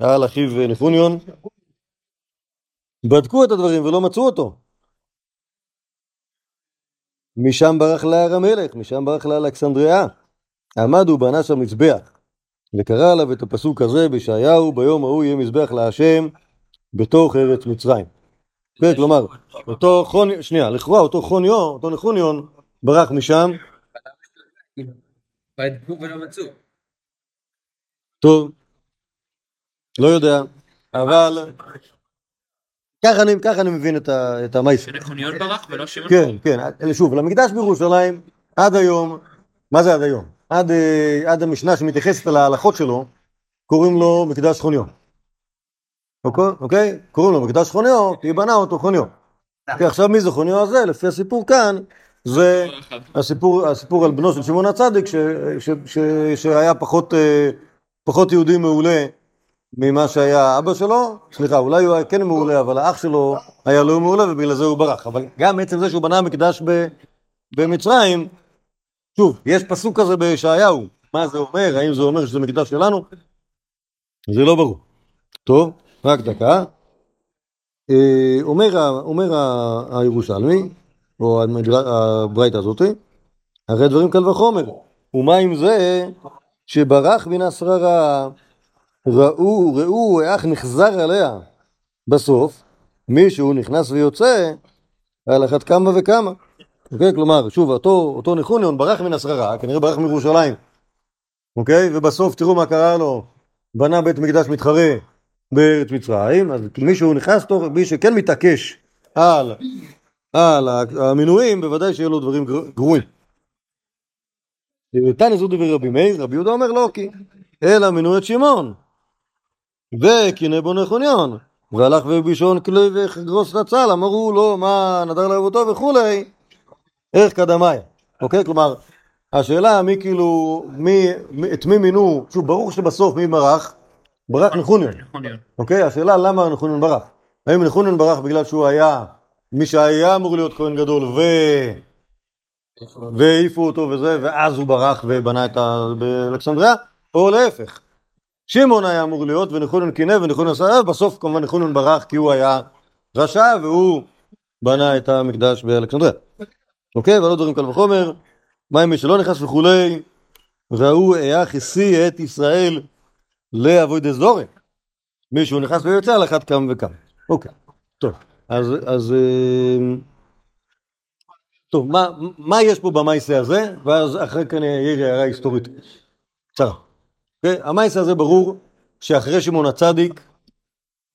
על אחיו אה, נחוניון. בדקו את הדברים ולא מצאו אותו. משם ברח להר המלך, משם ברח לאלכסנדריה. עמד ובנה שם מזבח, וקרא עליו את הפסוק הזה בישעיהו, ביום ההוא יהיה מזבח להשם בתוך ארץ מצרים. כן, כלומר, אותו חוניון, שנייה, לכאורה אותו חוניון, אותו נחוניון, ברח משם. טוב, לא יודע, אבל ככה אני, ככה אני מבין את, ה, את המייסר. שנכוניון ברח ולא שמעון. כן, כן, שוב, למקדש בירושלים, עד היום, מה זה עד היום? עד, אה, עד המשנה שמתייחסת להלכות שלו, קוראים לו מקדש חוניון. אוקיי? אוקיי? קוראים לו מקדש חוניון, כי בנה אותו חוניון. אוקיי, עכשיו מי זה חוניון הזה? לפי הסיפור כאן, זה הסיפור, על בנו של שמעון הצדיק, שהיה אה, פחות יהודי מעולה ממה שהיה אבא שלו, סליחה, אולי הוא היה כן מעולה, אבל האח שלו היה לא מעולה ובגלל זה הוא ברח. אבל גם עצם זה שהוא בנה מקדש ב, במצרים, שוב, יש פסוק כזה בישעיהו, מה זה אומר, האם זה אומר שזה מקדש שלנו? זה לא ברור. טוב, רק דקה. אה, אומר, אומר הירושלמי, או הברייתא הזאתי, הרי דברים קל וחומר. ומה עם זה שברח מן השררה, ראו, ראו איך נחזר עליה. בסוף, מישהו נכנס ויוצא, על אחת כמה וכמה. אוקיי? כלומר, שוב, אותו, אותו נחוניון ברח מן השררה, כנראה ברח מירושלים. אוקיי? ובסוף תראו מה קרה לו, בנה בית מקדש מתחרה בארץ מצרים, אז מישהו נכנס, תוך, מי שכן מתעקש על, על המינויים, בוודאי שיהיו לו דברים גר- גרועים. תנא זו דברי רבי מאיר, רבי יהודה אומר לא כי, אלא מינו את שמעון, וקינא בו נחוניון, והלך ובישון כלי וגרוס נצל, אמרו לו מה נדר לאבותו וכולי, איך קדמיה. אוקיי? כלומר, השאלה מי כאילו, מי, מי- את מי מינו, שוב, ברור שבסוף מי ברח? ברח נחוניון. נחוניון. אוקיי? השאלה למה נחוניון ברח. האם נחוניון ברח בגלל שהוא היה מי שהיה אמור להיות כהן גדול ו... והעיפו אותו וזה, ואז הוא ברח ובנה את ה... באלכסנדריה, או להפך. שמעון היה אמור להיות ונחוניון קינא ונחוניון עשה, בסוף כמובן נחוניון ברח כי הוא היה רשע והוא בנה את המקדש באלכסנדריה. אוקיי? ועוד דברים קל וחומר, מה עם מי שלא נכנס וכולי, ראו היה כיסי את ישראל לאבוי דזורי. מישהו נכנס ויוצא על אחת כמה וכמה. אוקיי, טוב. אז, אז אה, טוב, מה, מה יש פה במייסה הזה? ואז אחרי כאן יהיה הערה היסטורית קצרה. אוקיי? המייסה הזה ברור שאחרי שמעון הצדיק,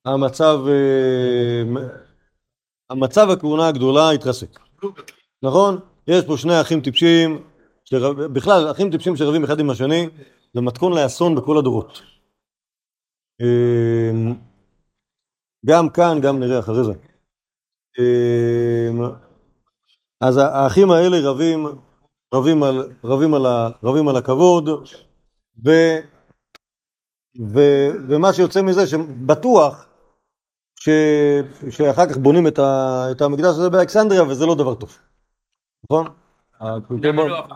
המצב, אה, המצב הכהונה הגדולה התרסק. נכון? יש פה שני אחים טיפשים, שרב, בכלל, אחים טיפשים שרבים אחד עם השני, זה מתכון לאסון בכל הדורות. אמ, גם כאן, גם נראה אחרי זה. אמ, אז האחים האלה רבים, רבים על, רבים על, ה, רבים על הכבוד, ו, ו, ומה שיוצא מזה שבטוח ש, שאחר כך בונים את, ה, את המקדש הזה באלכסנדריה וזה לא דבר טוב, נכון? למה לא?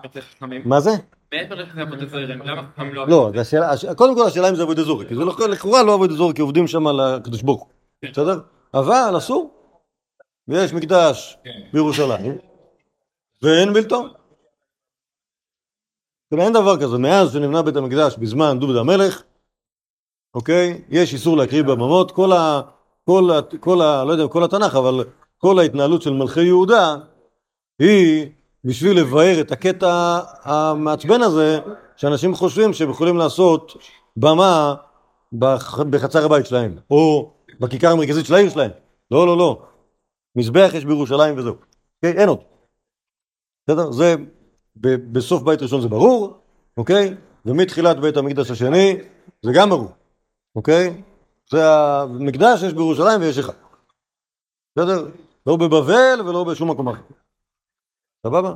מה זה? מעבר לחכמים דזורים, למה לא לא, זה השאלה, הש- קודם כל השאלה אם זה עבוד אזורי, כי זה לא- לכאורה לא עבוד אזורי, כי עובדים שם על הקדוש ברוך הוא, בסדר? אבל אסור, ויש מקדש בירושלים, ואין בלתו. כלומר, אין דבר כזה, מאז שנבנה בית המקדש בזמן דוד המלך, אוקיי? יש איסור להקריב בממות, כל ה... כל ה... כל ה... לא יודע, כל התנ"ך, אבל כל ההתנהלות של מלכי יהודה היא בשביל לבאר את הקטע המעצבן הזה, שאנשים חושבים שהם יכולים לעשות במה בח- בחצר הבית שלהם, או בכיכר המרכזית של העיר שלהם. לא, לא, לא. מזבח יש בירושלים וזהו. אוקיי? אין עוד. בסדר? זה, בסוף בית ראשון זה ברור, אוקיי? ומתחילת בית המקדש השני זה גם ברור, אוקיי? זה המקדש יש בירושלים ויש אחד. בסדר? לא בבבל ולא בשום מקום אחר. סבבה?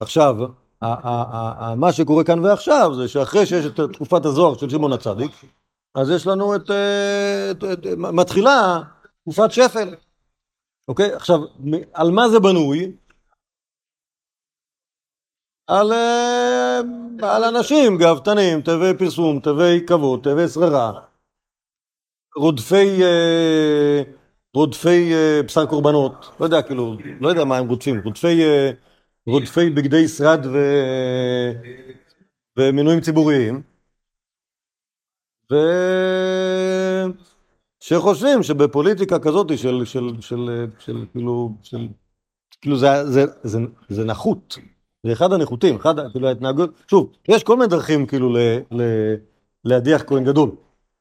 עכשיו, מה שקורה כאן ועכשיו זה שאחרי שיש את תקופת הזוהר של שמעון הצדיק, אז יש לנו את, אה, מתחילה תקופת שפל. אוקיי? עכשיו, על מה זה בנוי? על, אה, על אנשים גאוותנים, תאבי פרסום, תאבי כבוד, תאבי שררה, רודפי, אה, רודפי בשר קורבנות, לא יודע, כאילו, לא יודע מה הם רודפים, רודפי, רודפי בגדי שרד ו... ומינויים ציבוריים, ו... שחושבים שבפוליטיקה כזאת של, של, של, של, של כאילו, של, כאילו זה, זה, זה, זה נחות, זה אחד הנחותים, אחד, כאילו ההתנהגות, שוב, יש כל מיני דרכים כאילו ל, ל, להדיח כהן גדול,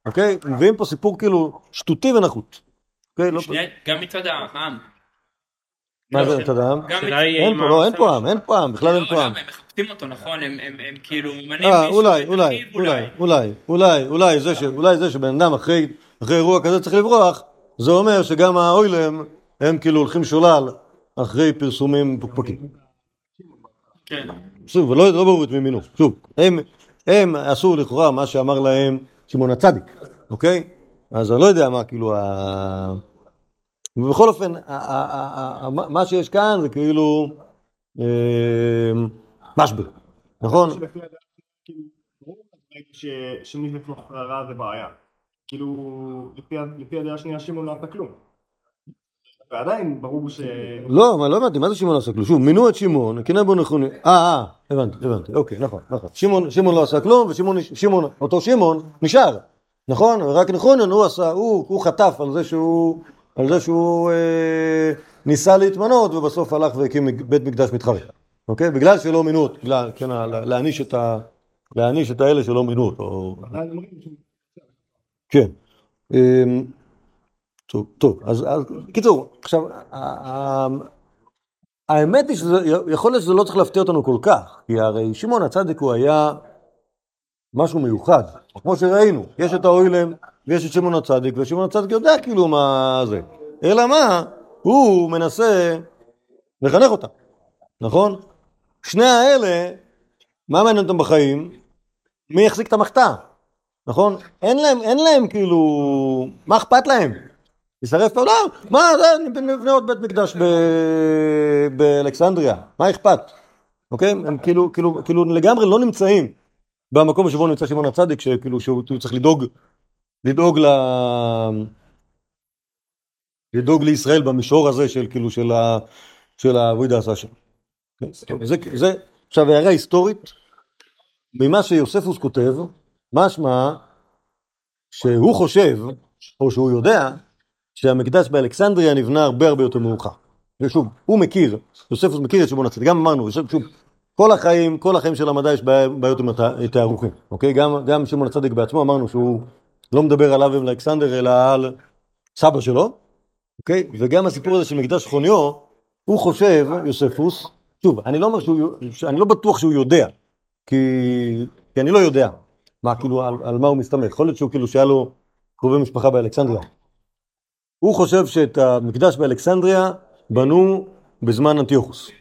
אוקיי? מביאים פה סיפור כאילו שטותי ונחות, אוקיי? לא, שני- גם מצד העם. מה זה, אין אם פה, לא, אין פה עם, אין פה עם, בכלל אין לא, פה עם. הם מחפשים אותו, נכון? הם- כאילו ממנים אה, מישהו אולי, אולי, אולי, אולי, אולי, אולי זה ש- אולי זה שבן אדם אחרי אירוע כזה צריך לברוח, זה אומר שגם האוילם הם כאילו הולכים שולל אחרי פרסומים פוקפקים. כן. שוב, ולא לא ברור את מי מינו. שוב, הם, הם עשו לכאורה מה שאמר להם שמעון הצדיק, אוקיי? אז אני לא יודע מה כאילו ה... ובכל אופן, מה שיש כאן זה כאילו אה, משבר, נכון? כאילו, שמי לפני שררה זה בעיה. כאילו, לפי הדעה השנייה שמעון לא עשה כלום. ועדיין, ברור ש... לא, מה, לא הבנתי, מה זה שמעון לא עשה כלום? שוב, מינו את שמעון, קינא בו נכוני, אה, אה, הבנתי, הבנתי, אוקיי, נכון, נכון. שמעון, לא עשה כלום, ושמעון, שמעון, אותו שמעון נשאר, נכון? רק נכונן, הוא עשה, הוא חטף על זה שהוא, על זה שהוא אה, ניסה להתמנות, ובסוף הלך והקים בית מקדש מתחרה, אוקיי? בגלל שלא מינו אותו, בגלל, כן, להעניש את ה... להעניש את האלה שלא מינו אותו. כן. אמ, טוב, טוב, אז, אז קיצור, עכשיו, האמת היא שזה, יכול להיות שזה לא צריך להפתיע אותנו כל כך, כי הרי שמעון הצדיק הוא היה משהו מיוחד. כמו שראינו, יש את האוילם ויש את שמעון הצדיק, ושמעון הצדיק יודע כאילו מה זה. אלא מה, הוא מנסה לחנך אותם, נכון? שני האלה, מה מעניין אותם בחיים? מי יחזיק את המחתה, נכון? אין להם, אין להם כאילו, מה אכפת להם? יישרף פה, לא, מה נבנה עוד בית מקדש באלכסנדריה, מה אכפת? אוקיי? הם כאילו, כאילו, כאילו לגמרי לא נמצאים במקום שבו נמצא שמעון הצדיק, שכאילו שהוא צריך לדאוג, לדאוג ל... לדאוג לישראל במישור הזה של כאילו של ה... של האבוידע עשה שם. כן, זה, זה, עכשיו הערה היסטורית, ממה שיוספוס כותב, משמע שהוא חושב, או שהוא יודע, שהמקדש באלכסנדריה נבנה הרבה הרבה יותר מאוחר. ושוב, הוא מכיר, יוספוס מכיר את שמעון הצדיק, גם אמרנו, שוב, כל החיים, כל החיים של המדע יש בעיות עם התארוכים, אוקיי? גם, גם שמעון הצדיק בעצמו אמרנו שהוא לא מדבר על אבי אלכסנדר, אלא על סבא שלו, אוקיי? וגם הסיפור הזה של מקדש חוניו, הוא חושב, יוספוס, שוב, אני לא שהוא, אני לא בטוח שהוא יודע, כי, כי אני לא יודע מה, כאילו, על, על מה הוא מסתמך. יכול להיות שהוא כאילו שהיה לו קרובי משפחה באלכסנדריה. הוא חושב שאת המקדש באלכסנדריה בנו בזמן אנטיוכוס.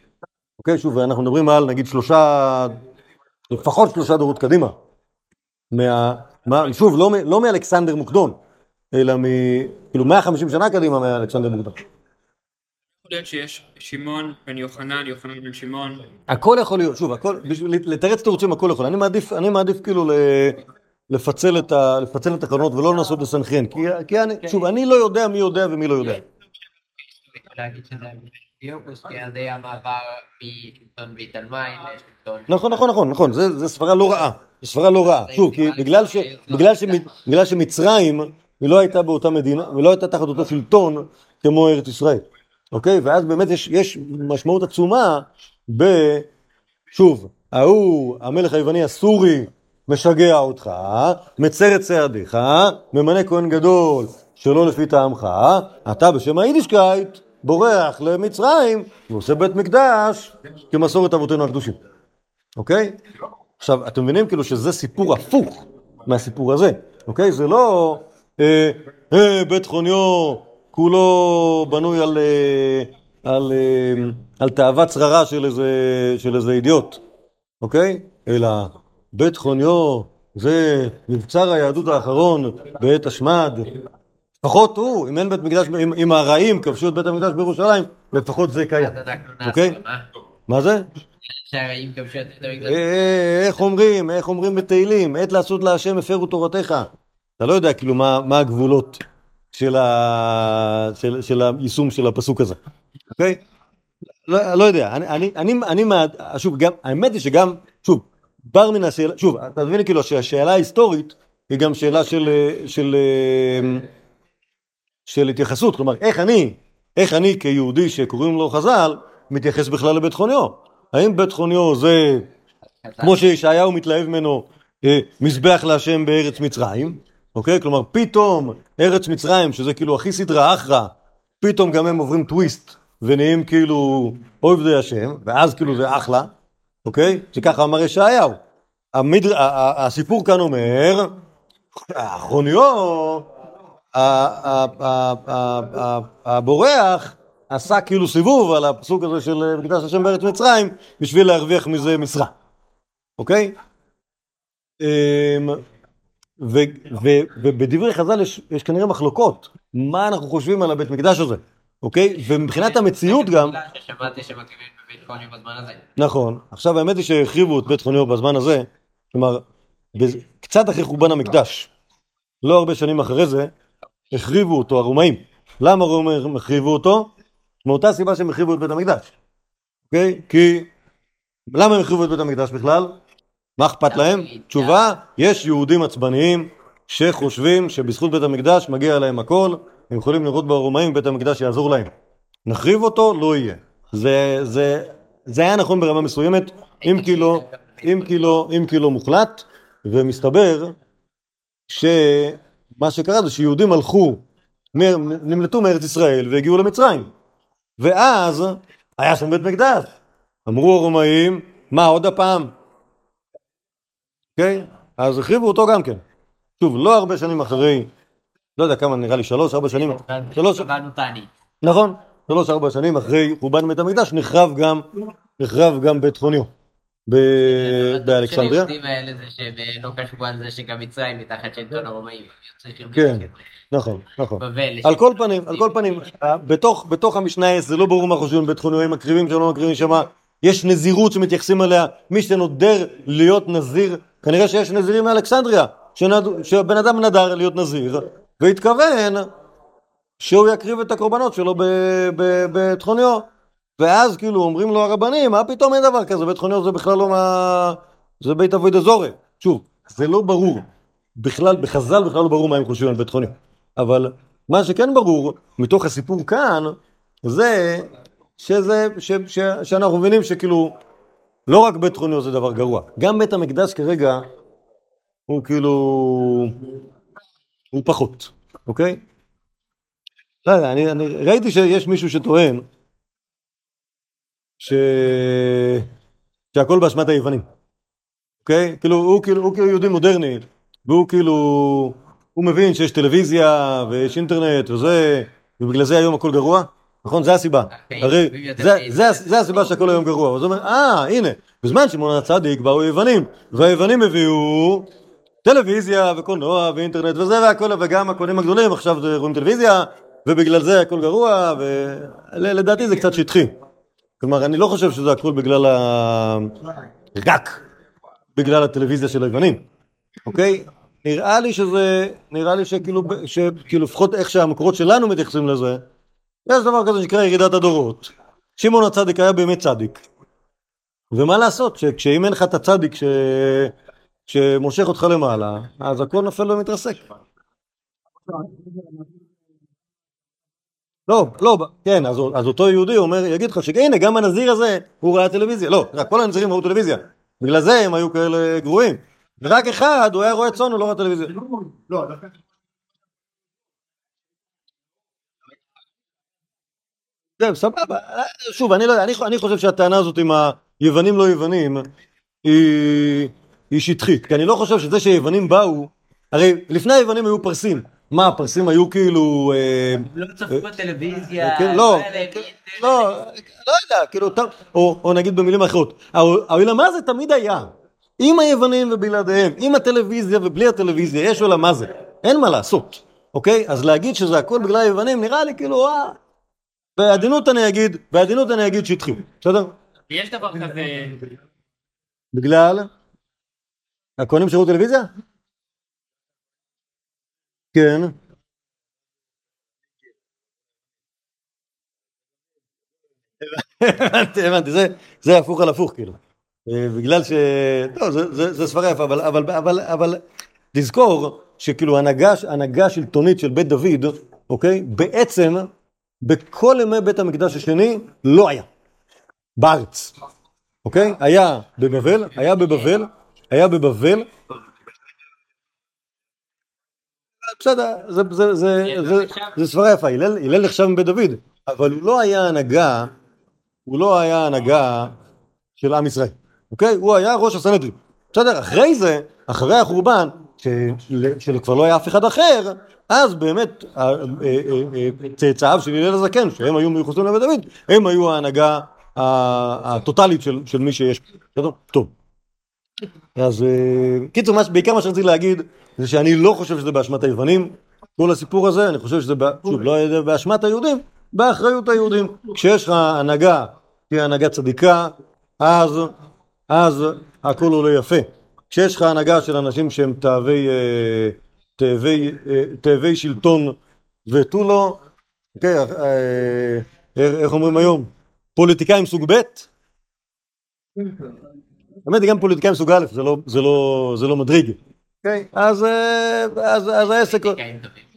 אוקיי, שוב, אנחנו מדברים על נגיד שלושה, לפחות שלושה דורות קדימה. מה, מה, שוב, לא, לא מאלכסנדר מוקדון, אלא מ... כאילו 150 שנה קדימה מאלכסנדר מוקדון. יכול להיות שיש שמעון בן יוחנן, יוחנן בן שמעון. הכל יכול להיות, שוב, הכל, בשביל לתרץ תירוצים הכל יכול. אני מעדיף, אני מעדיף כאילו ל... לפצל את, ה, לפצל את הקרנות ולא לנסות לסנכרן, כי, כי אני, שוב, אני לא יודע מי יודע ומי לא יודע. נכון, נכון, נכון, נכון, זה סברה לא רעה, זו סברה לא רעה, שוב, כי בגלל, שמצרים היא לא הייתה באותה מדינה, ולא הייתה תחת אותו שלטון כמו ארץ ישראל, אוקיי? ואז באמת יש משמעות עצומה ב... שוב, ההוא, המלך היווני הסורי, משגע אותך, מצר את צעדיך, ממנה כהן גדול שלא לפי טעמך, אתה בשם היידישקייט בורח למצרים ועושה בית מקדש כמסורת אבותינו הקדושים, אוקיי? עכשיו, אתם מבינים כאילו שזה סיפור הפוך מהסיפור הזה, אוקיי? זה לא אה, אה, בית חוניו כולו בנוי על, אה, על, אה, על תאוות שררה של של איזה אידיוט, אוקיי? אלא בית חוניו זה מבצר היהדות האחרון בעת השמד. לפחות הוא, אם אין בית מקדש, אם, הרעים כבשו את בית המקדש בירושלים, לפחות זה קיים. אוקיי? מה? זה? המקדש. אה, איך אומרים, איך אומרים בתהילים, עת לעשות להשם הפרו תורתך. אתה לא יודע כאילו מה, הגבולות של, היישום של הפסוק הזה, אוקיי? לא, לא יודע, אני, שוב, האמת היא שגם, שוב, בר מן השאלה, שוב, אתה מבין כאילו שהשאלה ההיסטורית היא גם שאלה של, אה, של, התייחסות, כלומר, איך אני, איך אני כיהודי שקוראים לו חז"ל, מתייחס בכלל לבית חוניו? האם בית חוניו זה, כמו שישעיהו מתלהב ממנו, אה, מזבח להשם בארץ מצרים, אוקיי? כלומר, פתאום ארץ מצרים, שזה כאילו הכי סדרה אחרא, פתאום גם הם עוברים טוויסט ונהיים כאילו אוהבי השם, ואז כאילו זה אחלה, אוקיי? שככה אמר ישעיהו. המדר... הסיפור כאן אומר, ה- הבורח עשה כאילו סיבוב על הפסוק הזה של מקדש השם בארץ מצרים בשביל להרוויח מזה משרה, אוקיי? אמ, ובדברי חז"ל יש, יש כנראה מחלוקות, מה אנחנו חושבים על הבית מקדש הזה, אוקיי? ומבחינת המציאות גם. נכון, עכשיו האמת היא שהחריבו את בית חוניו בזמן הזה, כלומר, קצת אחרי חורבן המקדש, לא הרבה שנים אחרי זה, החריבו אותו הרומאים. למה הרומאים החריבו אותו? מאותה סיבה שהם החריבו את בית המקדש, אוקיי? כי למה הם החריבו את בית המקדש בכלל? מה אכפת להם? תשובה, יש יהודים עצבניים שחושבים שבזכות בית המקדש מגיע להם הכל, הם יכולים לראות ברומאים, בית המקדש יעזור להם. נחריב אותו, לא יהיה. זה, זה, זה היה נכון ברמה מסוימת, אם כי לא, אם כי לא, אם כי לא מוחלט, ומסתבר שמה שקרה זה שיהודים הלכו, נמלטו מארץ ישראל והגיעו למצרים. ואז היה שם בית מקדש. אמרו הרומאים, מה עוד הפעם? אוקיי? אז החריבו אותו גם כן. שוב, לא הרבה שנים אחרי, לא יודע כמה, נראה לי שלוש, ארבע שנים, שלוש. נכון, שלוש, ארבע שנים אחרי חורבן בית המקדש נחרב גם, נחרב גם בית חוניו באלכסנדריה. היהודים האלה זה שהם אה, לא חשבו על זה שגם מצרים מתחת שלטון הרומאים. כן. נכון, נכון. על כל פנים, על כל פנים, בתוך, המשנה זה לא ברור מה חושבים בית חוניו, הם מקריבים שם, לא מקריבים שם, יש נזירות שמתייחסים אליה, מי שנודר להיות נזיר, כנראה שיש נזירים מאלכסנדריה. שבן אדם נדר להיות נזיר, והתכוון שהוא יקריב את הקורבנות שלו ב- ב- בבית חוניו, ואז כאילו אומרים לו הרבנים, מה פתאום אין דבר כזה, בית חוניו זה בכלל לא מה... זה בית אבוי דזורי. שוב, זה לא ברור. בכלל, בחז"ל בכלל לא ברור מה הם חושבים על בית חוניו. אבל מה שכן ברור, מתוך הסיפור כאן, זה שזה, ש, ש, שאנחנו מבינים שכאילו, לא רק בית חוניו זה דבר גרוע, גם בית המקדש כרגע הוא כאילו, הוא פחות, אוקיי? לא יודע, אני, אני ראיתי שיש מישהו שטוען ש... שהכל באשמת היוונים, אוקיי? כאילו, הוא כאילו, הוא כאילו יהודי מודרני, והוא כאילו, הוא מבין שיש טלוויזיה ויש אינטרנט וזה, ובגלל זה היום הכל גרוע? נכון? זה הסיבה. הרי זה, זה, זה הסיבה שהכל היום גרוע. אז הוא אומר, אה, הנה, בזמן שמעון הצדיק באו היוונים, והיוונים הביאו טלוויזיה וקולנוע ואינטרנט וזה והכל, וגם הקונים הגדולים עכשיו רואים טלוויזיה, ובגלל זה הכל גרוע, ולדעתי זה קצת שטחי. כלומר, אני לא חושב שזה הכל בגלל ה... רק בגלל הטלוויזיה של היוונים, אוקיי? נראה לי שזה, נראה לי שכאילו, שכאילו לפחות איך שהמקורות שלנו מתייחסים לזה, יש דבר כזה שנקרא ירידת הדורות. שמעון הצדיק היה באמת צדיק. ומה לעשות, שאם אין לך את הצדיק ש... שמושך אותך למעלה, אז הכל נופל ומתרסק. לא, לא, כן, אז, אז אותו יהודי אומר, יגיד לך שהנה, גם הנזיר הזה, הוא ראה טלוויזיה. לא, רק כל הנזירים ראו טלוויזיה. בגלל זה הם היו כאלה גרועים. ורק אחד, הוא היה רואה צאן, הוא לא ראה טלוויזיה. לא, דווקא... זהו, סבבה. שוב, אני לא אני, אני חושב שהטענה הזאת עם היוונים לא יוונים היא, היא שטחית. כי אני לא חושב שזה שיוונים באו, הרי לפני היוונים היו פרסים. מה, הפרסים היו כאילו... אה, לא צפו בטלוויזיה. כן, לא, לא, לא יודע, כאילו, או, נגיד במילים אחרות, העולם הזה תמיד היה, עם היוונים ובלעדיהם, עם הטלוויזיה ובלי הטלוויזיה, יש עולם הזה, אין מה לעשות, אוקיי? אז להגיד שזה הכל בגלל היוונים, נראה לי כאילו, אה, בעדינות אני אגיד, בעדינות אני אגיד שטחי, בסדר? יש דבר כזה, בגלל? הכהנים שראו טלוויזיה? כן. הבנתי, הבנתי, זה, זה הפוך על הפוך כאילו. אה, בגלל ש... לא, זה, זה, זה סברה יפה, אבל, אבל, אבל, אבל תזכור שכאילו הנהגה, שלטונית של בית דוד, אוקיי? בעצם בכל ימי בית המקדש השני לא היה. בארץ. אוקיי? היה בבבל, היה בבבל, היה בבבל. בסדר, זה, זה, זה, זה, זה סברה יפה, הלל, הלל נחשב מבית דוד, אבל הוא לא היה הנהגה, הוא לא היה הנהגה של עם ישראל, אוקיי? הוא היה ראש הסנהדרין. בסדר, אחרי זה, אחרי החורבן, שכבר לא היה אף אחד אחר, אז באמת צאצאיו של הלל הזקן, שהם היו מיוחסים לבית דוד, הם היו ההנהגה הטוטלית של, של מי שיש. טוב. אז אה, קיצור, בעיקר מה שרציתי להגיד זה שאני לא חושב שזה באשמת היוונים, כל הסיפור הזה, אני חושב שזה, שוב, לא באשמת היהודים, באחריות היהודים. כשיש לך הנהגה, תהיה הנהגה צדיקה, אז, אז הכל עולה יפה. כשיש לך הנהגה של אנשים שהם תאבי, אה, תאבי, אה, תאבי שלטון ותו לא, אוקיי, אה, איך אומרים היום? פוליטיקאים סוג ב'? האמת היא גם פוליטיקאים סוג א', זה לא, זה לא, זה לא מדריג. אוקיי? אז, אה, אז, אז העסק...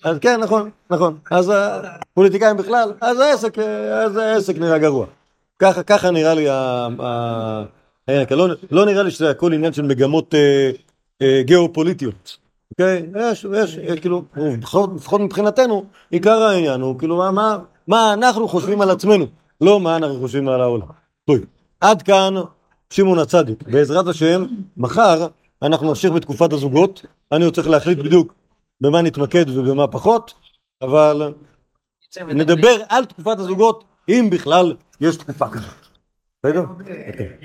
אז כן, נכון, נכון. אז הפוליטיקאים בכלל, אז העסק, אה, אז העסק נראה גרוע. ככה, ככה נראה לי ה- ה- העניין. לא, לא נראה לי שזה הכל עניין של מגמות אה, אה, גיאופוליטיות. אוקיי? יש, יש, יש, כאילו, לפחות, מבחינתנו, עיקר העניין הוא כאילו, מה, מה, מה אנחנו חושבים על עצמנו. לא מה אנחנו חושבים על העולם. טוב, עד כאן שמעון הצדיק. בעזרת השם, מחר אנחנו נמשיך בתקופת הזוגות. אני עוד צריך להחליט בדיוק במה נתמקד ובמה פחות, אבל נדבר על תקופת הזוגות, אם בכלל יש תקופה כזאת. בסדר? אוקיי.